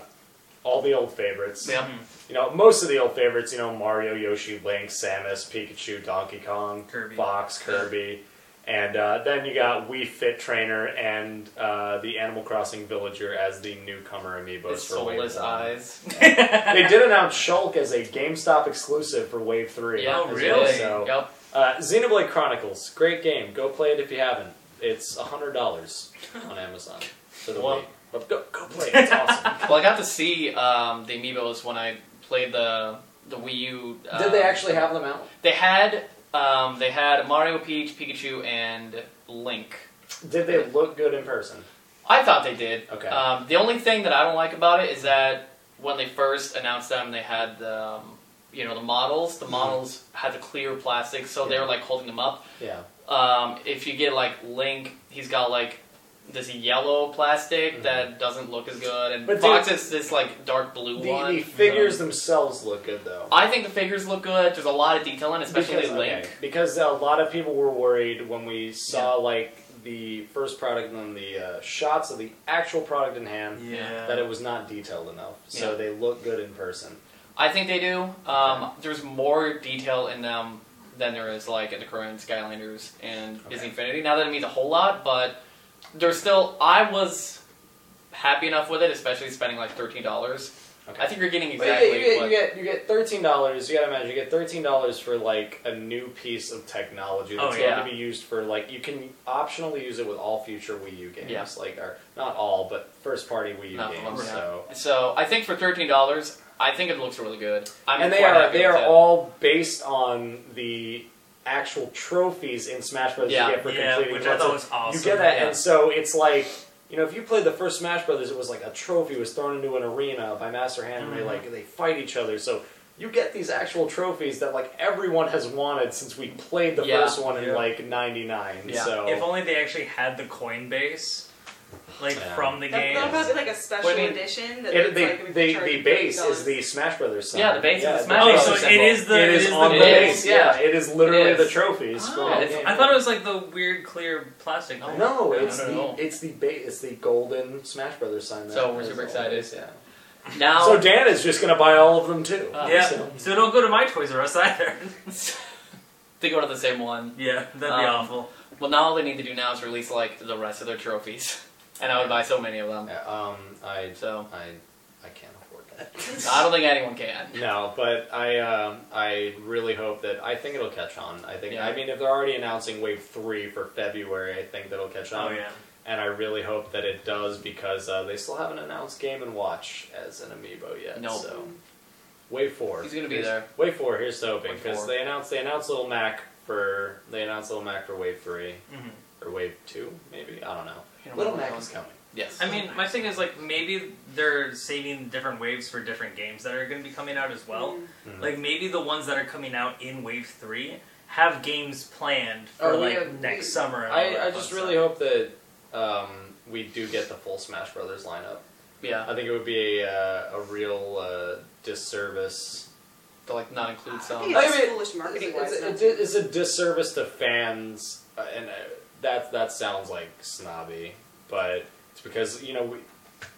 all the old favorites. Yeah. You know, most of the old favorites. You know, Mario, Yoshi, Link, Samus, Pikachu, Donkey Kong, Kirby. Fox, Kirby, and uh, then you got Wii Fit Trainer and uh, the Animal Crossing Villager as the newcomer amiibos His for Wave soulless One. eyes. (laughs) They did announce Shulk as a GameStop exclusive for Wave Three. Yeah, Oh, as really? well, So, Yep. uh, Xenoblade Chronicles, great game. Go play it if you haven't. It's hundred dollars on Amazon for the Well- Wii. But go go play it. It's (laughs) awesome. Well, I got to see um, the amiibos when I played the the Wii U. Uh, Did they actually have them out? They had um, they had Mario, Peach, Pikachu, and Link. Did they look good in person? I thought they did. Okay. Um, the only thing that I don't like about it is that when they first announced them, they had the um, you know the models. The Mhm. models had the clear plastic, so they Yeah. were like holding them up. Yeah. Um, if you get like Link, he's got like this yellow plastic Mhm. that doesn't look as good, and But Fox the- is this like dark blue The, one. the figures themselves look good though. I think the figures look good. There's a lot of detail in, it, especially because, Link. okay, because a lot of people were worried when we saw like the first product and then the uh, shots of the actual product in hand Yeah. that it was not detailed enough. So Yeah. they look good in person. I think they do. Um, There's more detail in them than there is like in the current Skylanders and Okay. Disney Infinity. Now that it means a whole lot, but there's still. I was happy enough with it, especially spending like thirteen dollars. Okay. I think you're getting But you exactly get, you, get, what. you get you get thirteen dollars. You gotta imagine you get thirteen dollars for like a new piece of technology that's Oh, going yeah. to be used for like you can optionally use it with all future Wii U games. Yeah. Like or not all, but first party Wii U Not games. all, yeah. So So I think for thirteen dollars, I think it looks really good. I'm and they are they are all based on the actual trophies in Smash Bros. Yeah. you get for yeah, completing which I thought was awesome. You get that, yeah. and so it's like you know, if you played the first Smash Brothers, it was like a trophy was thrown into an arena by Master Hand, and they Mhm. like they fight each other. So you get these actual trophies that like everyone has wanted since we played the Yeah. first one in Yeah. like '99. Yeah. So If only they actually had the coin base, like Yeah. from the That, game. that'll probably be like a special What do you mean? edition. That it, it's the, like we the, charge the $30. base is the Smash Brothers. Sign. Yeah, the base is the Smash oh, Brothers so symbol. it is the it is the on the base. base. Yeah, it is literally It the trophies. Oh, from the it's- game. I thought it was like the weird clear plastic. No. thing. No, it's don't the know. it's the ba- it's the golden Smash Brothers sign. that So we're has super all excited. this, Yeah. Now, So Dan is just gonna buy all of them too. Ah. Yeah. So- So don't go to my Toys R Us either. (laughs) they go to the same one. yeah, that'd be Um, awful. Well, now all they need to do now is release like the rest of their trophies, and I would buy so many of them. Yeah, um, I So I I can't afford that. (laughs) I don't think anyone can. No, but I um, I really hope that I think it'll catch on. I think Yeah. I mean if they're already announcing Wave three for February, I think that'll catch on. Oh on. yeah. And I really hope that it does because uh, they still haven't announced Game and Watch as an amiibo yet. Nope. So Wave four. He's gonna be Here's- there. Wave four. Here's to hoping because they announced they announced Little Mac for they announced Little Mac for Wave three mm-hmm. or Wave two maybe I don't know. You know, Little what Mac is coming. Yes. I mean, my thing is like maybe they're saving different waves for different games that are going to be coming out as well. Mm. Mhm. Like maybe the ones that are coming out in Wave Three have games planned for Oh, like yeah, next we- summer. and all that I, I just really stuff. hope that um, we do get the full Smash Brothers lineup. yeah. I think it would be a, uh, a real uh, disservice. To like not include I some. think I mean, foolish marketing It's, it's, a, it's, it's a disservice to fans, uh, and uh, that that sounds like snobby, but it's because you know we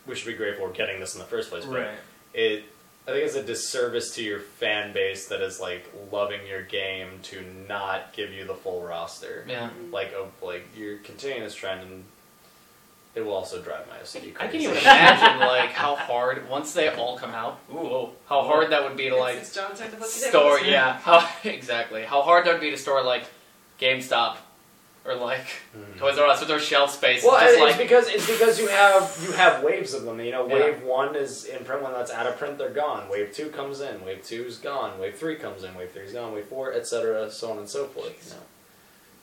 we should be grateful we're getting this in the first place. But Right. it, I think it's a disservice to your fan base that is like loving your game to not give you the full roster. Yeah. Like oh, like you're continuing this trend, and it will also drive my OCD crazy. I can even (laughs) imagine like how hard once they all come out. Ooh, whoa, how hard that would be to like It's, it's John's time to book the store. Yeah, how, (laughs) exactly. How hard that would be to store like GameStop or like Mhm. Toys R Us with their shelf space. Well, just it's like because it's because you have you have waves of them. You know, Yeah. wave one is in print when that's out of print, they're gone. Wave two comes in. Wave two's gone. Wave three comes in. Wave three's gone. Wave four, etc., so on and so forth. You know?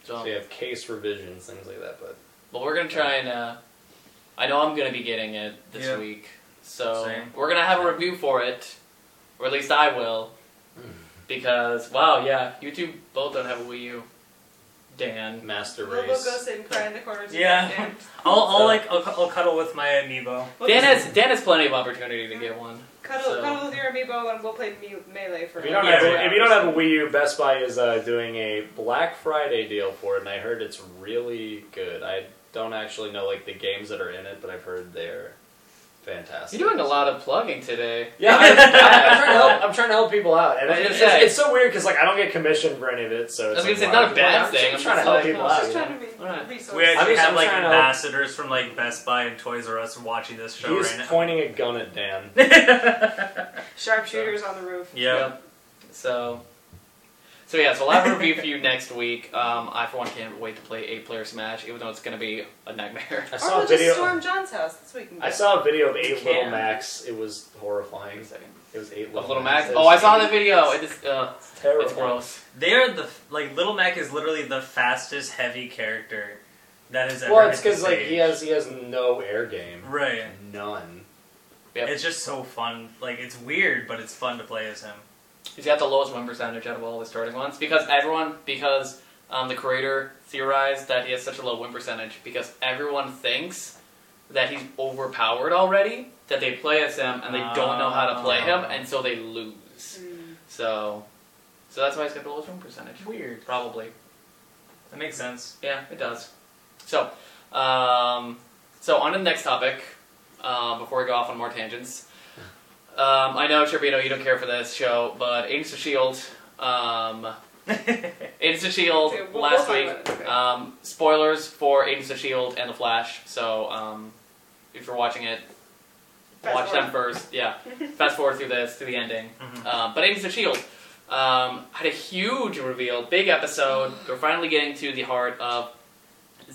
so, So you have case revisions, things like that. But But we're gonna try and. Uh, I know I'm gonna be getting it this Yeah. week, so Same. we're gonna have a review for it, or at least I will, because wow, yeah, you two both don't have a Wii U. Dan, Master We'll, we'll Race. go sit and cry in the corner. Yeah. together. (laughs) I'll, I'll So- like I'll, I'll cuddle with my amiibo. We'll Dan has Dan has plenty of opportunity to get one. cuddle, so- cuddle with your amiibo and we'll play me- melee for. If you don't Yeah, have if you don't have a Wii U, Best Buy is uh, doing a Black Friday deal for it, and I heard it's really good. I don't actually know like the games that are in it, but I've heard they're fantastic. You're doing a lot of plugging today. Yeah, I, am trying to help. I'm trying to help people out, and I was it's, say- it's, so weird because like I don't get commission for any of it. So I it's was gonna like, say, why not a bad I'm thing, I'm trying to help like, people out. Just you trying to be Alright. We actually I'm just- have like trying to help. ambassadors from like Best Buy and Toys R Us watching this show He's right now. pointing a gun at Dan. (laughs) Sharpshooters on the roof. yeah. Yep. So, so yeah, so we'll have a review for you next week. Um, I for one can't wait to play eight player Smash, even though it's gonna be a nightmare. I Or saw we'll a video. just storm John's house this week. I saw a video of You eight Little can. Max. It was Wait horrifying. a second. It was eight Little, Little Max. It Oh, I saw the video. It is. Uh, Terrible. it's gross. They are the like Little Mac is literally the fastest heavy character that has ever. Well, it's because like he has he has no air game. right. None. Yep. It's just so fun. Like it's weird, but it's fun to play as him. He's got the lowest win percentage out of all the starting ones because everyone because um, the creator theorized that he has such a low win percentage because everyone thinks that he's overpowered already that they play as him and they don't know how to play him Ah. and so they lose. Mm. So, so that's why he's got the lowest win percentage. Weird. Probably. That makes sense. Yeah, it does. So, um, so on to the next topic. Uh, before we go off on more tangents, um, I know Cerabino, you don't care for this show, but Agents of Shield, um, (laughs) Agents of Shield Okay, we'll- last we'll week. talk about it, okay. Um, spoilers for Agents of Shield and The Flash. So, um, if you're watching it, Fast watch forward. them first. Yeah, (laughs) fast forward through this to the ending. Mhm. Um, but Agents of Shield um, had a huge reveal, big episode. We're finally getting to the heart of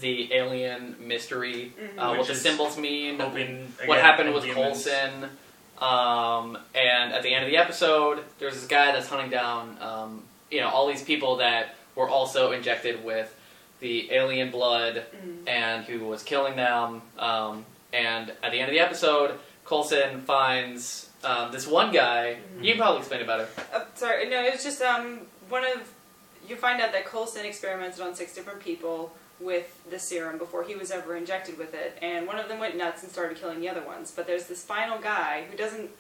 the alien mystery, Mhm. uh, what the is symbols mean, Hoping what again, happened with Inhumans. Coulson, Um, and at the end of the episode, there's this guy that's hunting down, um, you know, all these people that were also injected with the alien blood Mm. and who was killing them. Um, and at the end of the episode, Coulson finds um, this one guy. You can probably explain about it. Uh, sorry, no, it was just um one of you find out that Coulson experimented on six different people with the serum before he was ever injected with it, and one of them went nuts and started killing the other ones. But there's this final guy who doesn't.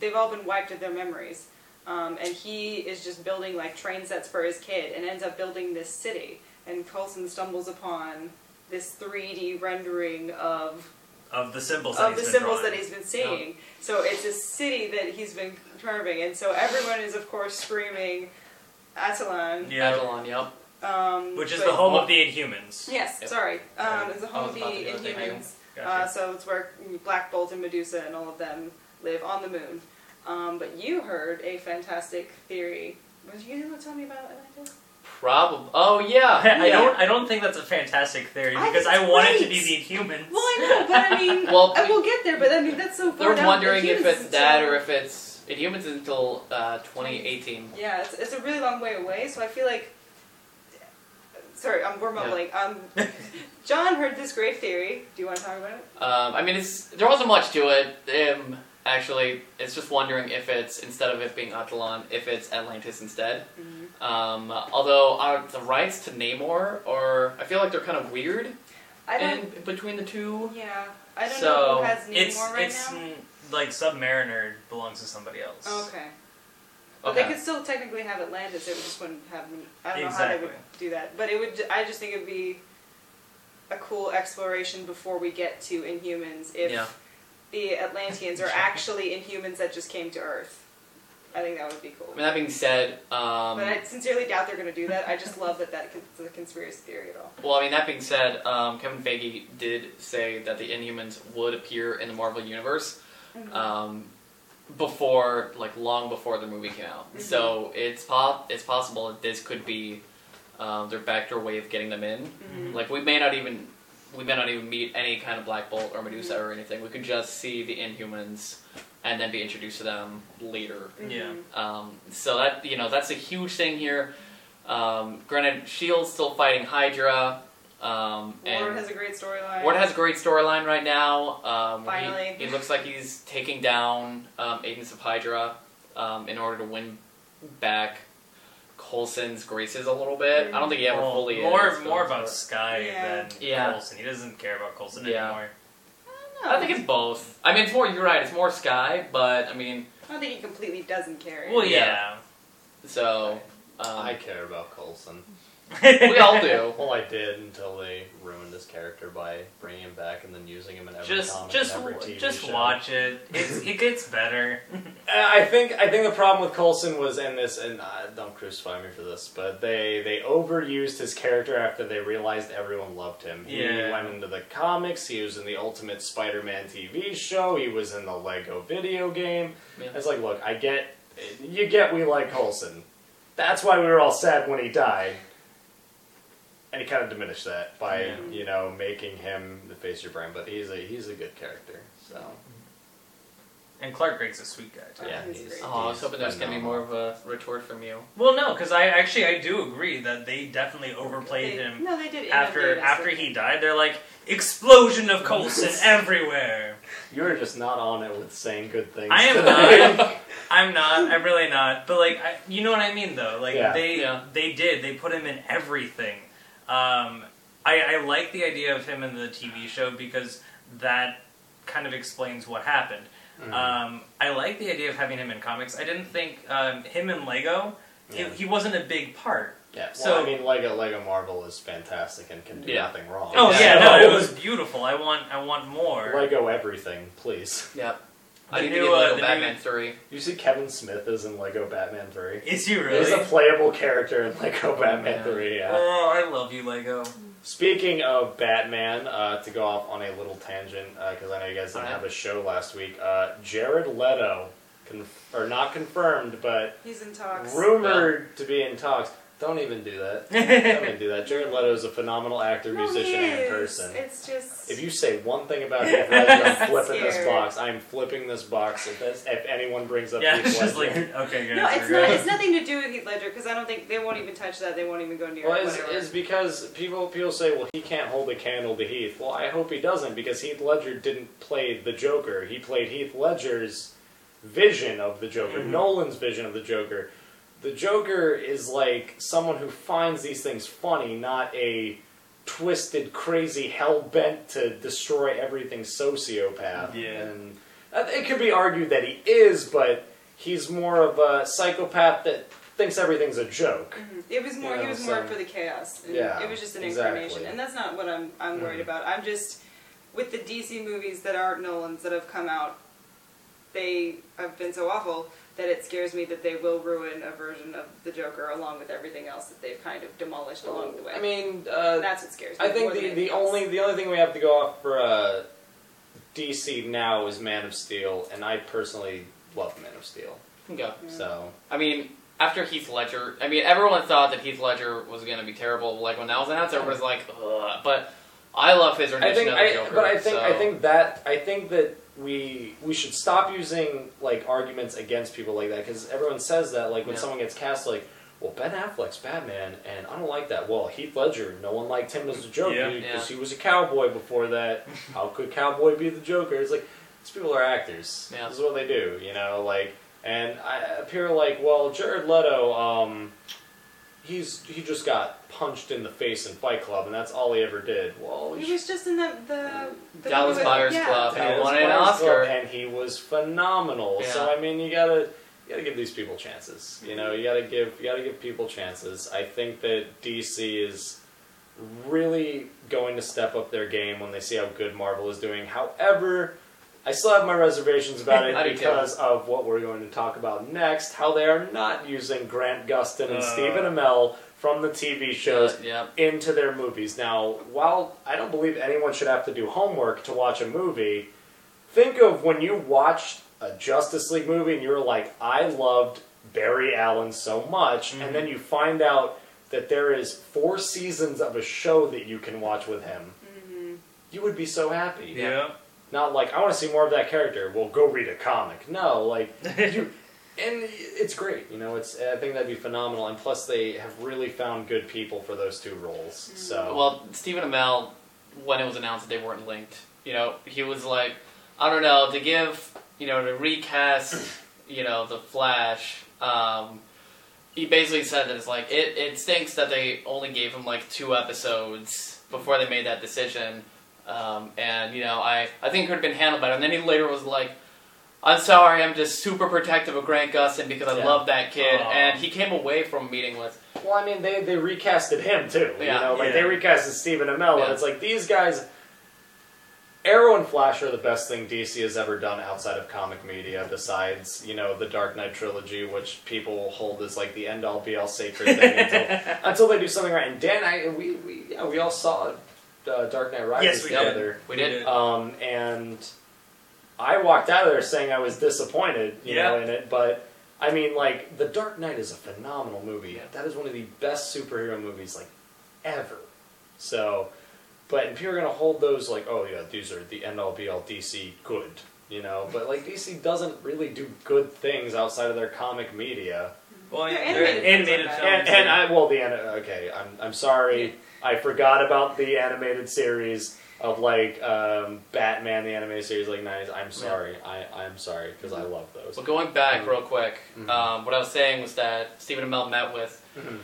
They've all been wiped of their memories, um, and he is just building like train sets for his kid, and ends up building this city. And Coulson stumbles upon this 3D rendering of Of the symbols. of that the been symbols drawing. that he's been seeing. So it's a city that he's been carving, and so everyone is of course screaming, Attilan. Yeah. Avalon, yep. Um, Which is but- the home of the Inhumans. Yes, Yep. sorry. Um, it's the I home was of the about to do the thing, Inhumans. Gotcha. Uh, so it's where Black Bolt and Medusa and all of them live on the moon. Um, but you heard a fantastic theory. Was you going to tell me about Atlantis? Probably. Oh yeah. (laughs) I yeah. don't. I don't think that's a fantastic theory I because think I it's want it to be the Inhumans. Well, I know, but I mean, (laughs) Well, I will get there. But I mean, that's so far They're down. wondering if Inhumans it's is that so- or if it's Inhumans until uh, 2018. Yeah, it's, it's a really long way away, so I feel like. Sorry, um, we're mumbling. Um, John heard this great theory. Do you want to talk about it? Um, I mean, it's there wasn't much to it. Um, actually, it's just wondering if it's instead of it being Attilan, if it's Atlantis instead. Um, although uh, the rights to Namor, or I feel like they're kind of weird I don't. in between the two. yeah, I don't So, know who has Namor It's right it's now. like Submariner belongs to somebody else. Okay. But they could still technically have Atlantis. It just wouldn't have. I don't know how they would do that, but it would. I just think it'd be a cool exploration before we get to Inhumans. If Yeah. the Atlanteans are actually Inhumans that just came to Earth, I think that would be cool. I mean, that being said, um, but I sincerely doubt they're going to do that. I just love that that is a conspiracy theory at all. well, I mean, that being said, um, Kevin Feige did say that the Inhumans would appear in the Marvel universe. um, before like long before the movie came out. Mhm. So it's pop. it's possible that this could be um, their backdoor way of getting them in. Mhm. Like we may not even we may not even meet any kind of Black Bolt or Medusa or anything. We could just see the Inhumans and then be introduced to them later. Yeah. Mhm. Um, so that you know that's a huge thing here. Um, granted, Shield's still fighting Hydra. Um, and Ward has a great storyline. Ward has a great storyline right now. Um, where he- Finally. he, looks like he's taking down um, Agents of Hydra um, in order to win back Coulson's graces a little bit. I don't think he ever Well, fully more is. more but- about Sky Yeah. than Yeah. Coulson. He doesn't care about Coulson Yeah. anymore. I, I don't know. I think it's both. I mean, it's more. You're right. It's more Sky, but I mean, I don't think he completely doesn't care. Well, Yeah. yeah. so I um, care about Coulson. We all do. (laughs) Well, I did until they ruined his character by bringing him back and then using him in every Just comic just and every TV just show. watch it. It's, it gets better. (laughs) Uh, I think I think the problem with Coulson was in this, and uh, don't crucify me for this, but they they overused his character after they realized everyone loved him. He Yeah. went into the comics. He was in the Ultimate Spider-Man TV show. He was in the Lego video game. Yeah. It's like, look, I get, you get, we like Coulson. That's why we were all sad when he died. And he kind of diminished that by Yeah. you know making him the face of your brand, but he's a he's a good character. So And Clark Gregg's a sweet guy too. yeah, he's he's. Oh, I was hoping there was gonna be more of a retort from you. Well, no, because I actually I do agree that they definitely overplayed They- him No, they did. after inundate us after he died. They're like explosion of Coulson (laughs) everywhere. You're just not on it with saying good things. I am today. (laughs) not. I'm not. I'm really not. But like, I, you know what I mean, though. Like Yeah. they Yeah. they did. They put him in everything. Um, I, I like the idea of him in the TV show because that kind of explains what happened. Mhm. Um, I like the idea of having him in comics. I didn't think um, him in Lego. Yeah. He, he wasn't a big part. yeah. Well, so- I mean, Lego Lego Marvel is fantastic and can do Yeah. nothing wrong. Oh Yeah. yeah, no, it was beautiful. I want I want more. Lego everything, please. Yep. I The need new, to get uh, Lego the Batman new- three. You see, Kevin Smith is in Lego Batman Three. Is he really? He's a playable character in Lego Batman Yeah. Three. Yeah. Oh, I love you, Lego. Speaking of Batman, uh, to go off on a little tangent, because I know you guys didn't Alright. have a show last week, uh, Jared Leto, conf- or not confirmed, but He's in talks. rumored to be in talks. Don't even do that. (laughs) Don't even do that. Jared Leto is a phenomenal actor, No, musician, he and person. It's just. If you say one thing about (laughs) Heath Ledger, I'm flipping this box. I'm flipping this box if, this, if anyone brings up yeah, Heath it's just Ledger. like okay, guys. no, it's not. It's nothing to do with Heath Ledger because I don't think they won't even touch that. They won't even go near Well, it. it's, it's because people people say, well, he can't hold a candle to Heath. Well, I hope he doesn't because Heath Ledger didn't play the Joker. He played Heath Ledger's vision of the Joker, Mhm. Nolan's vision of the Joker. The Joker is like someone who finds these things funny, not a twisted, crazy, hell bent to destroy everything sociopath. Yeah. And uh, it could be argued that he is, but he's more of a psychopath that thinks everything's a joke. Mhm. It was more. You he know, was more for the chaos. Yeah, It was just an exactly. incarnation, and that's not what I'm. I'm worried Mhm. about. I'm just with the DC movies that aren't Nolan's that have come out. They have been so awful that it scares me that they will ruin a version of the Joker along with everything else that they've kind of demolished along the way. I mean, uh, that's what scares me. I think the, the anything else. only the only thing we have to go off for uh, DC now is Man of Steel, and I personally love Man of Steel. Okay. Yeah. So I mean, after Heath Ledger, I mean, everyone thought that Heath Ledger was going to be terrible. Like when that was announced, everyone was like, Ugh. but I love his I rendition think, of the I, Joker. but I think so- I think that I think that we we should stop using like arguments against people like that because everyone says that like when Yeah. someone gets cast like. Well, Ben Affleck's Batman, and I don't like that. Well, Heath Ledger, no one liked him as the Joker Yeah. because Yeah. he was a cowboy before that. How could cowboy be the Joker? It's like these people are actors. Yeah. This is what they do, you know. Like, and I appear like, well, Jared Leto, um, he's he just got punched in the face in Fight Club, and that's all he ever did. Well, He was just in the the, the Dallas Buyers yeah. Club. that He won an Buzz Oscar. Club, and he was phenomenal. So I mean, you gotta you gotta give these people chances. You know, you gotta give you gotta give people chances. I think that DC is really going to step up their game when they see how good Marvel is doing. However, I still have my reservations about (laughs) it do too. because of what we're going to talk about next. How they are not using Grant Gustin and Uh. Stephen Amell from the TV shows yeah. into their movies. Now, while I don't believe anyone should have to do homework to watch a movie, think of when you watched a Justice League movie and you're like, I loved Barry Allen so much, Mhm. and then you find out that there is four seasons of a show that you can watch with him. Mhm. You would be so happy. Yeah. Not like I want to see more of that character. Well, go read a comic. No, like you, (laughs) and it's great. You know, it's I think that'd be phenomenal. And plus, they have really found good people for those two roles. So Well, Stephen Amell, when it was announced that they weren't linked, you know, he was like, I don't know, to give, you know, to recast, you know, the Flash. Um, he basically said that it's like it, it stinks that they only gave him like two episodes before they made that decision. Um, and you know, I I think it could have been handled better. And then he later was like, "I'm sorry, I'm just super protective of Grant Gustin because I Yeah. love that kid." Aw. And he came away from meeting with Well, I mean, they they recasted him too. Yeah. You know, like Yeah. they recasted Stephen Amell, Yeah. and it's like these guys. Arrow and Flash are the best thing DC has ever done outside of comic media, besides you know the Dark Knight trilogy, which people hold as like the end all be all sacred thing (laughs) until, until they do something right. And Dan, I we we yeah, we all saw uh, Dark Knight Rises Yes, we did. together. we did. Um, and I walked out of there saying I was disappointed, you know, in it. But I mean, like, The Dark Knight is a phenomenal movie. Yeah. That is one of the best superhero movies like ever. So, but and people are gonna hold those like, oh yeah, these are the end all be all DC good, you know. But like DC doesn't really do good things outside of their comic media. Well, They're yeah, animated they're animated films, films. And, and I well the ani- okay, I'm I'm sorry, I forgot about the animated series of like um, Batman the animated series like nineties. I'm sorry, I I'm sorry because I love those. Well, going back Mhm. real quick, Mhm. um, what I was saying was that Stephen Amell met with. Mhm.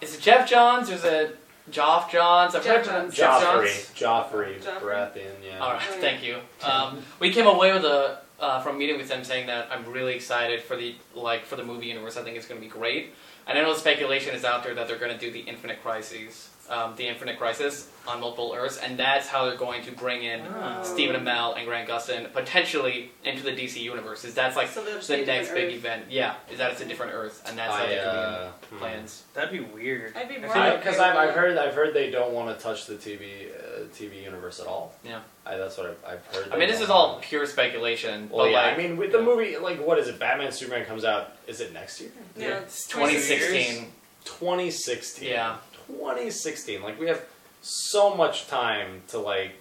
Is it Jeff Johns or is it Joff Johns? I've Jeff heard Johns. Jeff Joffrey, Johns. Joffrey, Joffrey? Baratheon, yeah. All right, Oh, yeah. thank you. Um, we came away with a uh, from meeting with them saying that I'm really excited for the like for the movie universe. I think it's going to be great. And I know the speculation is out there that they're going to do the Infinite Crises, um, the Infinite Crisis on multiple Earths, and that's how they're going to bring in Ah. Stephen Amell and Grant Gustin potentially into the DC universe. Is that's like So the next different big Earth. event? Yeah, is that it's a different Earth, and that's how they could uh, be in plans. That'd be weird. I'd be I more Because I've, I've heard I've heard they don't want to touch the TV uh, TV universe at all. Yeah. I, that's what I've, I've heard. I mean, this is all wanna. pure speculation. Well, but yeah. like, I mean, with the yeah. movie, like, what is it? Batman Superman comes out. Is it next year? Yeah, It's 2016. 2016. Yeah. 2016. Like we have so much time to like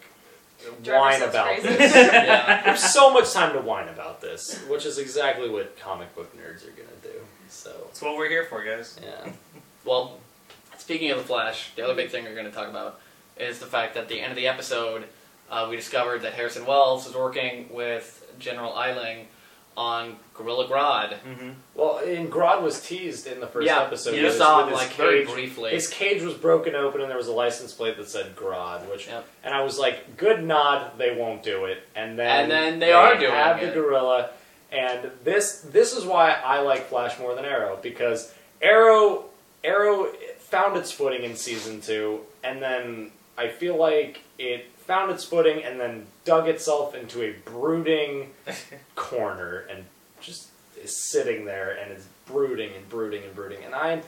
Drive whine about crazy. this. (laughs) yeah. There's so much time to whine about this, which is exactly what comic book nerds are gonna do. So That's what we're here for, guys. yeah. (laughs) Well, speaking of the Flash, the other big thing we're going to talk about is the fact that at the end of the episode, uh, we discovered that Harrison Wells was working with General Eiling on Gorilla Grodd. Mm-hmm. Well, and Grodd was teased in the first yeah, episode. you his- saw him like very cage. briefly. His cage was broken open, and there was a license plate that said Grodd, which, Yep. and I was like, "Good nod, they won't do it." And then, And then they are doing have it. the gorilla, and this this is why I like Flash more than Arrow because Arrow Arrow found its footing in season two, and then I feel like it found its footing and then dug itself into a brooding (laughs) corner and just is sitting there and is brooding and brooding and brooding. And I'm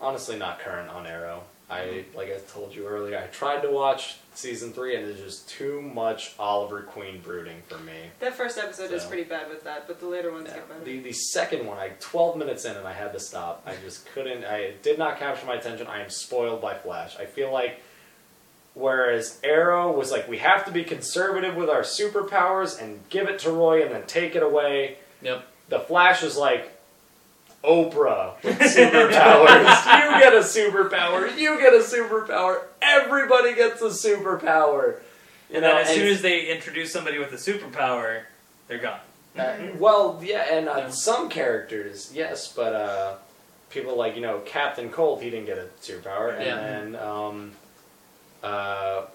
honestly not current on Arrow. I mm-hmm. like I told you earlier, I tried to watch season three and there's just too much Oliver Queen brooding for me. That first episode is pretty bad with that, but the later ones Yeah. get better. The the second one, I twelve minutes in and I had to stop. I just couldn't. I did not capture my attention. I am spoiled by Flash. I feel like whereas Arrow was like we have to be conservative with our superpowers and give it to Roy and then take it away. Yep. The Flash is like Oprah with superpowers. (laughs) you get a superpower. You get a superpower. Everybody gets a superpower. You And know, then as and- soon as they introduce somebody with a superpower, they're gone. Uh, well, yeah, and uh, Yeah. some characters, yes, but uh, people like you know Captain Cold, he didn't get a superpower, and Yeah. then um, uh,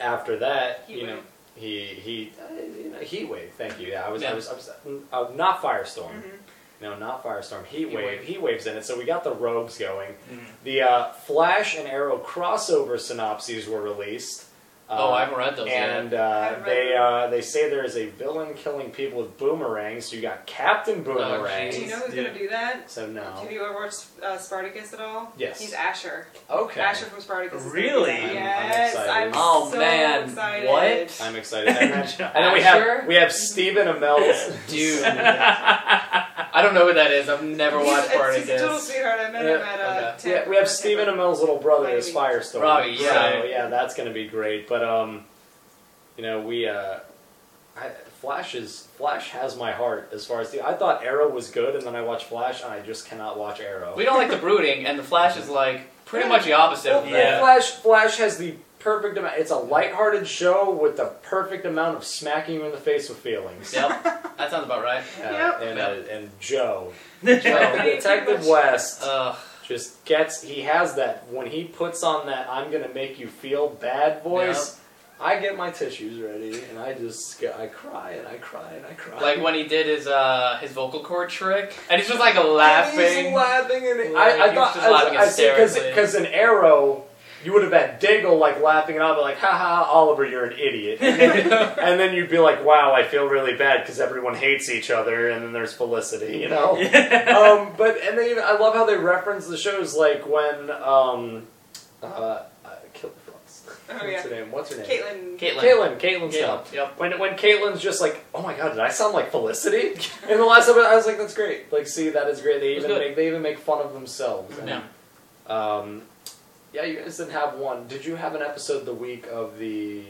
after that, Heat you know, he he uh, you know, heat wave. Thank you. Yeah, I was Yeah. I was, I was uh, not firestorm. Mhm. No, not firestorm. Heat, Heat wave. wave. Heat waves in it. So we got the rogues going. Mhm. The uh, Flash and Arrow crossover synopses were released. Oh, Uh, I haven't read those and yet. uh, read they uh, they say there is a villain killing people with boomerangs. So you got Captain Boomerang. Do you know who's Yeah. gonna do that? so no. Have you ever watched uh, Spartacus at all? Yes. He's Ashur. Okay. Ashur from Spartacus. is gonna Really? that. I'm- I'm Yes, excited. I'm, Oh, so man. excited. What? I'm excited. And then, (laughs) we have we have Stephen Amell's (laughs) Dude. (laughs) I don't know who that is. I've never He's, watched it's- Spartacus. he's a total sweetheart. I met him Yeah, at uh, okay. Yeah, we have Tampa. Stephen Amell's little brother as Firestorm. Robbie, yeah. So yeah, that's gonna be great. But um, you know, we uh, I, Flash is Flash has my heart as far as the. I thought Arrow was good, and then I watched Flash, and I just cannot watch Arrow. We don't like the brooding, and the Flash is like pretty much the opposite Well, of Yeah. that. Flash Flash has the perfect amount. It's a lighthearted show with the perfect amount of smacking you in the face with feelings. Yep, that sounds about right. Uh, Yep. and, Yep. uh, and Joe, (laughs) Joe. Detective West, Ugh. Just gets. He has that when he puts on that "I'm gonna make you feel bad" voice. I get my tissues ready and I just I cry and I cry and I cry. like when he did his uh his vocal cord trick, and he's just like laughing. And laughing. he's laughing and Like, I, I he's thought just laughing because because an arrow. You would have had Diggle like laughing and I'll be like, haha, Oliver, you're an idiot. And then, (laughs) and then you'd be like, wow, I feel really bad because everyone hates each other. And then there's Felicity, you know? (laughs) um, but and they, I love how they reference the shows like when um, uh, uh, Killer Frost. Oh, (laughs) What's yeah. her name? What's her name? Caitlin. Caitlin. Caitlin. Caitlin Caitlin, stuff. Yep. When when Caitlin's just like, oh my god, did I sound like Felicity? In the last episode, I was like, that's great. Like, see, that is great. They even make they even make fun of themselves. And, Yeah. Um, yeah, you guys didn't have one. Did you have an episode the week of the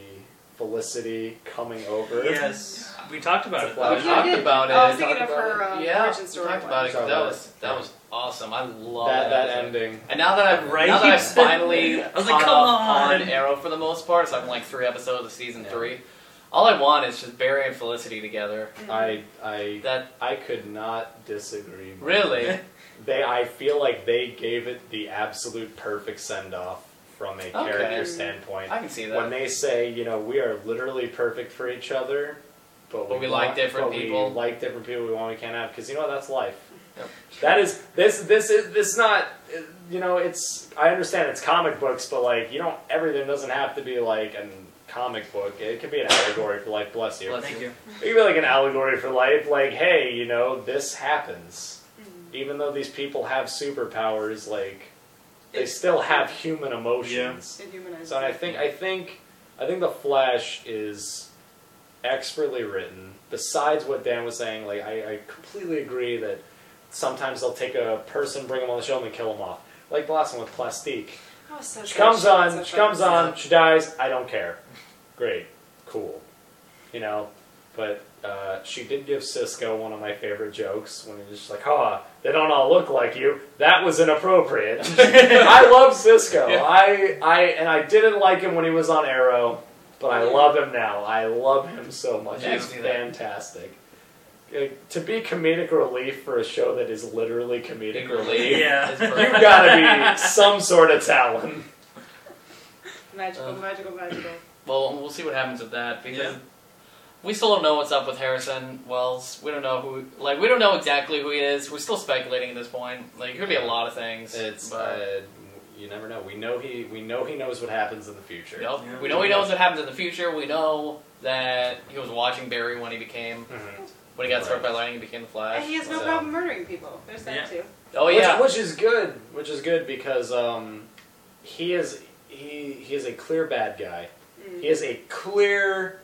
Felicity coming over? yes, we talked about it. We Flash. talked did. about it. Oh, I was thinking of about her it. um, yeah, origin we story. talked about it. Talk That was that was awesome. I love That that episode. ending. And now that I've Right? now that I've (laughs) finally I was caught like, come up on. Arrow for the most part, so I'm like three episodes of season Yeah. three. All I want is just Barry and Felicity together. I I That I could not disagree. more. really, (laughs) They I feel like they gave it the absolute perfect send off from a Okay. character standpoint. I can see that. when they say, you know, we are literally perfect for each other, but, But we like different but people. We like different people. We want, we can't have because you know what? That's life. Yep. That is this. This is this is not. You know, it's. I understand it's comic books, but like you don't. Everything doesn't have to be like a comic book. It could be an allegory for life. Bless you. Bless Thank you. It could be like an allegory for life. Like, hey, you know, this happens. Even though these people have superpowers, like they It's- still have human emotions. It humanizes So and I it. think I think I think the Flash is expertly written. Besides what Dan was saying, like I, I completely agree that sometimes they'll take a person, bring them on the show, and then kill them off. Like the last one with Plastique. Oh, so She good. comes She on, was she comes fun. on, she dies. I don't care. Great, cool, you know. But uh, she did give Cisco one of my favorite jokes when he was just like, "Oh, they don't all look like you." That was inappropriate. (laughs) I love Cisco. Yeah. I, I, and I didn't like him when he was on Arrow, but I love him now. I love him so much. Yeah, He's can see that. fantastic. Uh, to be comedic relief for a show that is literally comedic Big relief, relief. Yeah. you've got to be some sort of talent. Magical, Uh, magical, magical. Well, we'll see what happens with that because Yeah. We still don't know what's up with Harrison Wells. We don't know who, like, we don't know exactly who he is. We're still speculating at this point. Like, it could be a lot of things. It's but, uh, you never know. We know he we know he knows what happens in the future. Yep. Yeah. We know he knows what happens in the future. We know that he was watching Barry when he became Mhm. when he got struck by lightning. He became the Flash. And he has no so- problem murdering people. There's that Yeah. too. oh yeah, which is good. Which is good because um, he is he he is a clear bad guy. Mm. He is a clear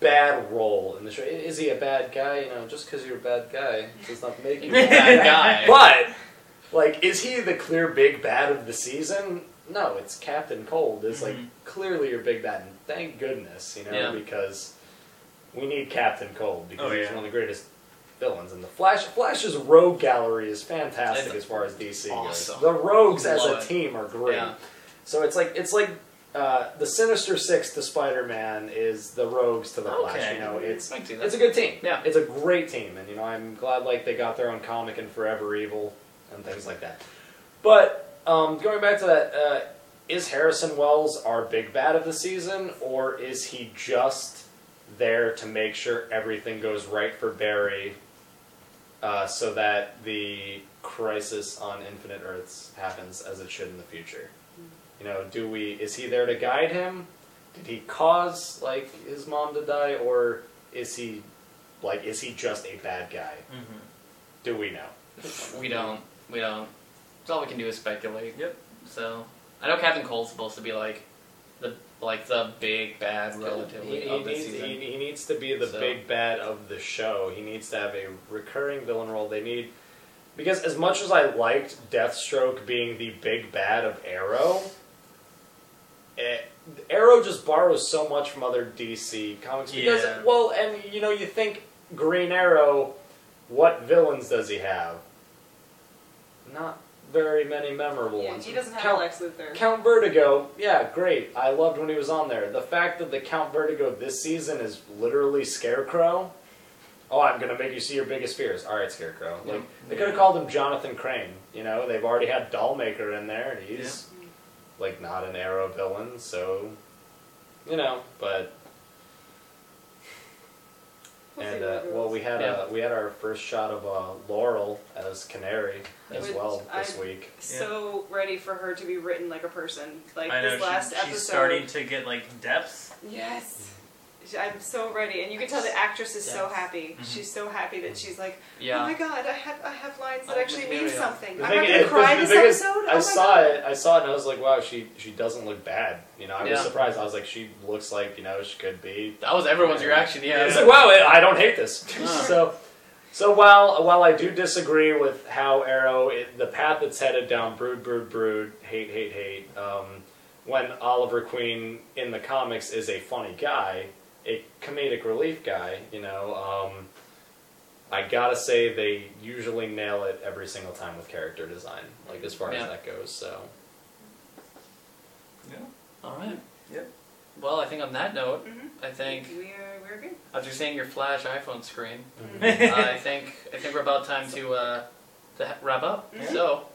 bad role in the show. Is he a bad guy? You know, just because you're a bad guy does not make you a bad (laughs) guy. But like, is he the clear big bad of the season? No, it's Captain Cold. Is like Mhm. clearly your big bad, and thank goodness, you know, Yeah. because we need Captain Cold because Oh, he's one of the greatest villains. And the Flash, Flash's rogue gallery is fantastic It's as far as DC awesome. goes. The rogues as a it. team are great. Yeah. So it's like it's like uh, the Sinister Six to Spider Man is the rogues to the Flash. Okay. You know, it's I can see that. it's a good team. Yeah. It's a great team, and you know, I'm glad like they got their own comic and Forever Evil and things like that. But um, going back to that, uh, is Harrison Wells our big bad of the season, or is he just there to make sure everything goes right for Barry, uh, so that the crisis on Infinite Earths happens as it should in the future? You know, do we? Is he there to guide him? Did he cause like his mom to die, or is he like is he just a bad guy? Mhm. Do we know? we don't. We don't. So all we can do is speculate. Yep. So I know Captain Cold's supposed to be like the like the big bad He, relatively he of this needs, season. he, he needs to be the So- big bad of the show. He needs to have a recurring villain role. They need because as much as I liked Deathstroke being the big bad of Arrow, eh, Arrow just borrows so much from other DC comics. Because Yeah. well, and you know, you think Green Arrow, what villains does he have? Not very many memorable Yeah, ones. he doesn't have Count- Lex Luthor. Count Vertigo, yeah, great. I loved when he was on there. The fact that the Count Vertigo this season is literally Scarecrow. Oh, I'm gonna make you see your biggest fears. All right, Scarecrow. Like they could have called him Jonathan Crane. You know, they've already had Dollmaker in there, and he's like not an Arrow villain, so you know. But We'll and uh, well, we had Yeah. uh, we had our first shot of uh, Laurel as Canary as Which well this I- week. so ready for her to be written like a person. Like I know this last she, episode. she's starting to get like depth. Yes. I'm so ready, and you can tell the actress is so Yes. happy. Mhm. She's so happy that she's like, yeah. "Oh my god, I have I have lines that Oh, actually mean Material. something. The I'm not gonna cry the this thing is, episode." I oh my saw god. it. I saw it, and I was like, "Wow, she she doesn't look bad." You know, I was Yeah. surprised. I was like, "She looks like you know she could be." That was everyone's reaction. Yeah. I was like, "Wow, I don't hate this." Huh. (laughs) (laughs) so, so while while I do disagree with how Arrow, it, the path it's headed down, brood, brood, brood, hate, hate, hate. Um, when Oliver Queen in the comics is a funny guy, a comedic relief guy, you know. Um, I gotta say they usually nail it every single time with character design, like as far Yeah. as that goes. So Yeah. All right. Yep. Well, I think on that note, Mhm. I think we are we're good. after seeing your flash iPhone screen, Mm-hmm. I think I think we're about time to uh, to wrap up. Mhm. So,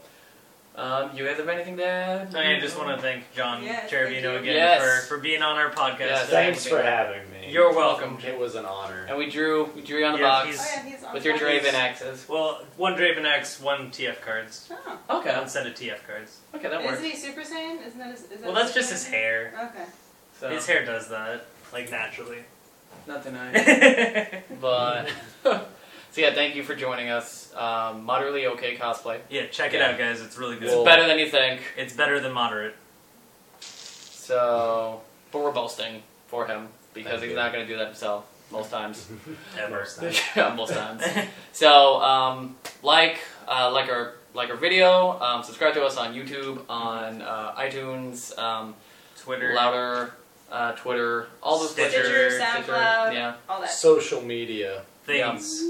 um, you guys have anything to add? No, I just want to thank John Yes, Cerabino thank you. again Yes. for, for being on our podcast. Yes, today. thanks for having me. You're welcome. It was an honor. And we drew we drew you on the Yeah, box he's- Oh yeah, he's on with your time. Draven axes. Well, one Draven X, one TF cards. Oh. Okay. One set of TF cards. Okay, that works. Isn't he Super Saiyan? Isn't that his, is that Well, that's just his Saiyan? hair. Okay. So, His hair does that, like naturally. not tonight. (laughs) but (laughs) so yeah, thank you for joining us. Um, moderately okay cosplay. Yeah, check it Yeah. out, guys. It's really good. It's Well- better than you think. It's better than moderate. So, but we're boasting for him because Thank he's you. not going to do that himself. most times. (laughs) Ever. (laughs) yeah, most times. (laughs) So, um, like, uh, like our like our video. Um, subscribe to us on YouTube, on uh, iTunes, um, Twitter. Louder, uh, Twitter, all those Stitcher, places. Stitcher, SoundCloud, Yeah. all that. Social media, Things.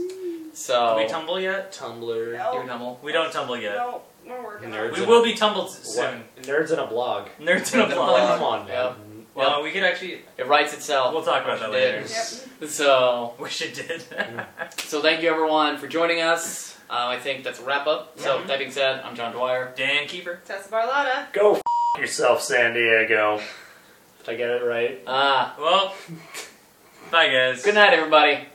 So Do we tumble yet? Tumblr, No. you tumble. We don't tumble yet. No, we're working Nerds. We in will a- be tumbled what? soon. nerds in a blog. Nerds in a Nerds in a blog. Come on, man. Yeah. Well, we could actually. It writes itself. We'll talk about that later. Yep. So, (laughs) Wish it did. (laughs) so thank you everyone for joining us. Uh, I think that's a wrap up. So, that being said, I'm John Dwyer. Dan Keeper. Tessa Barlotta. Go f- yourself, San Diego. Did I get it right? Ah, Well, bye guys. good night, everybody.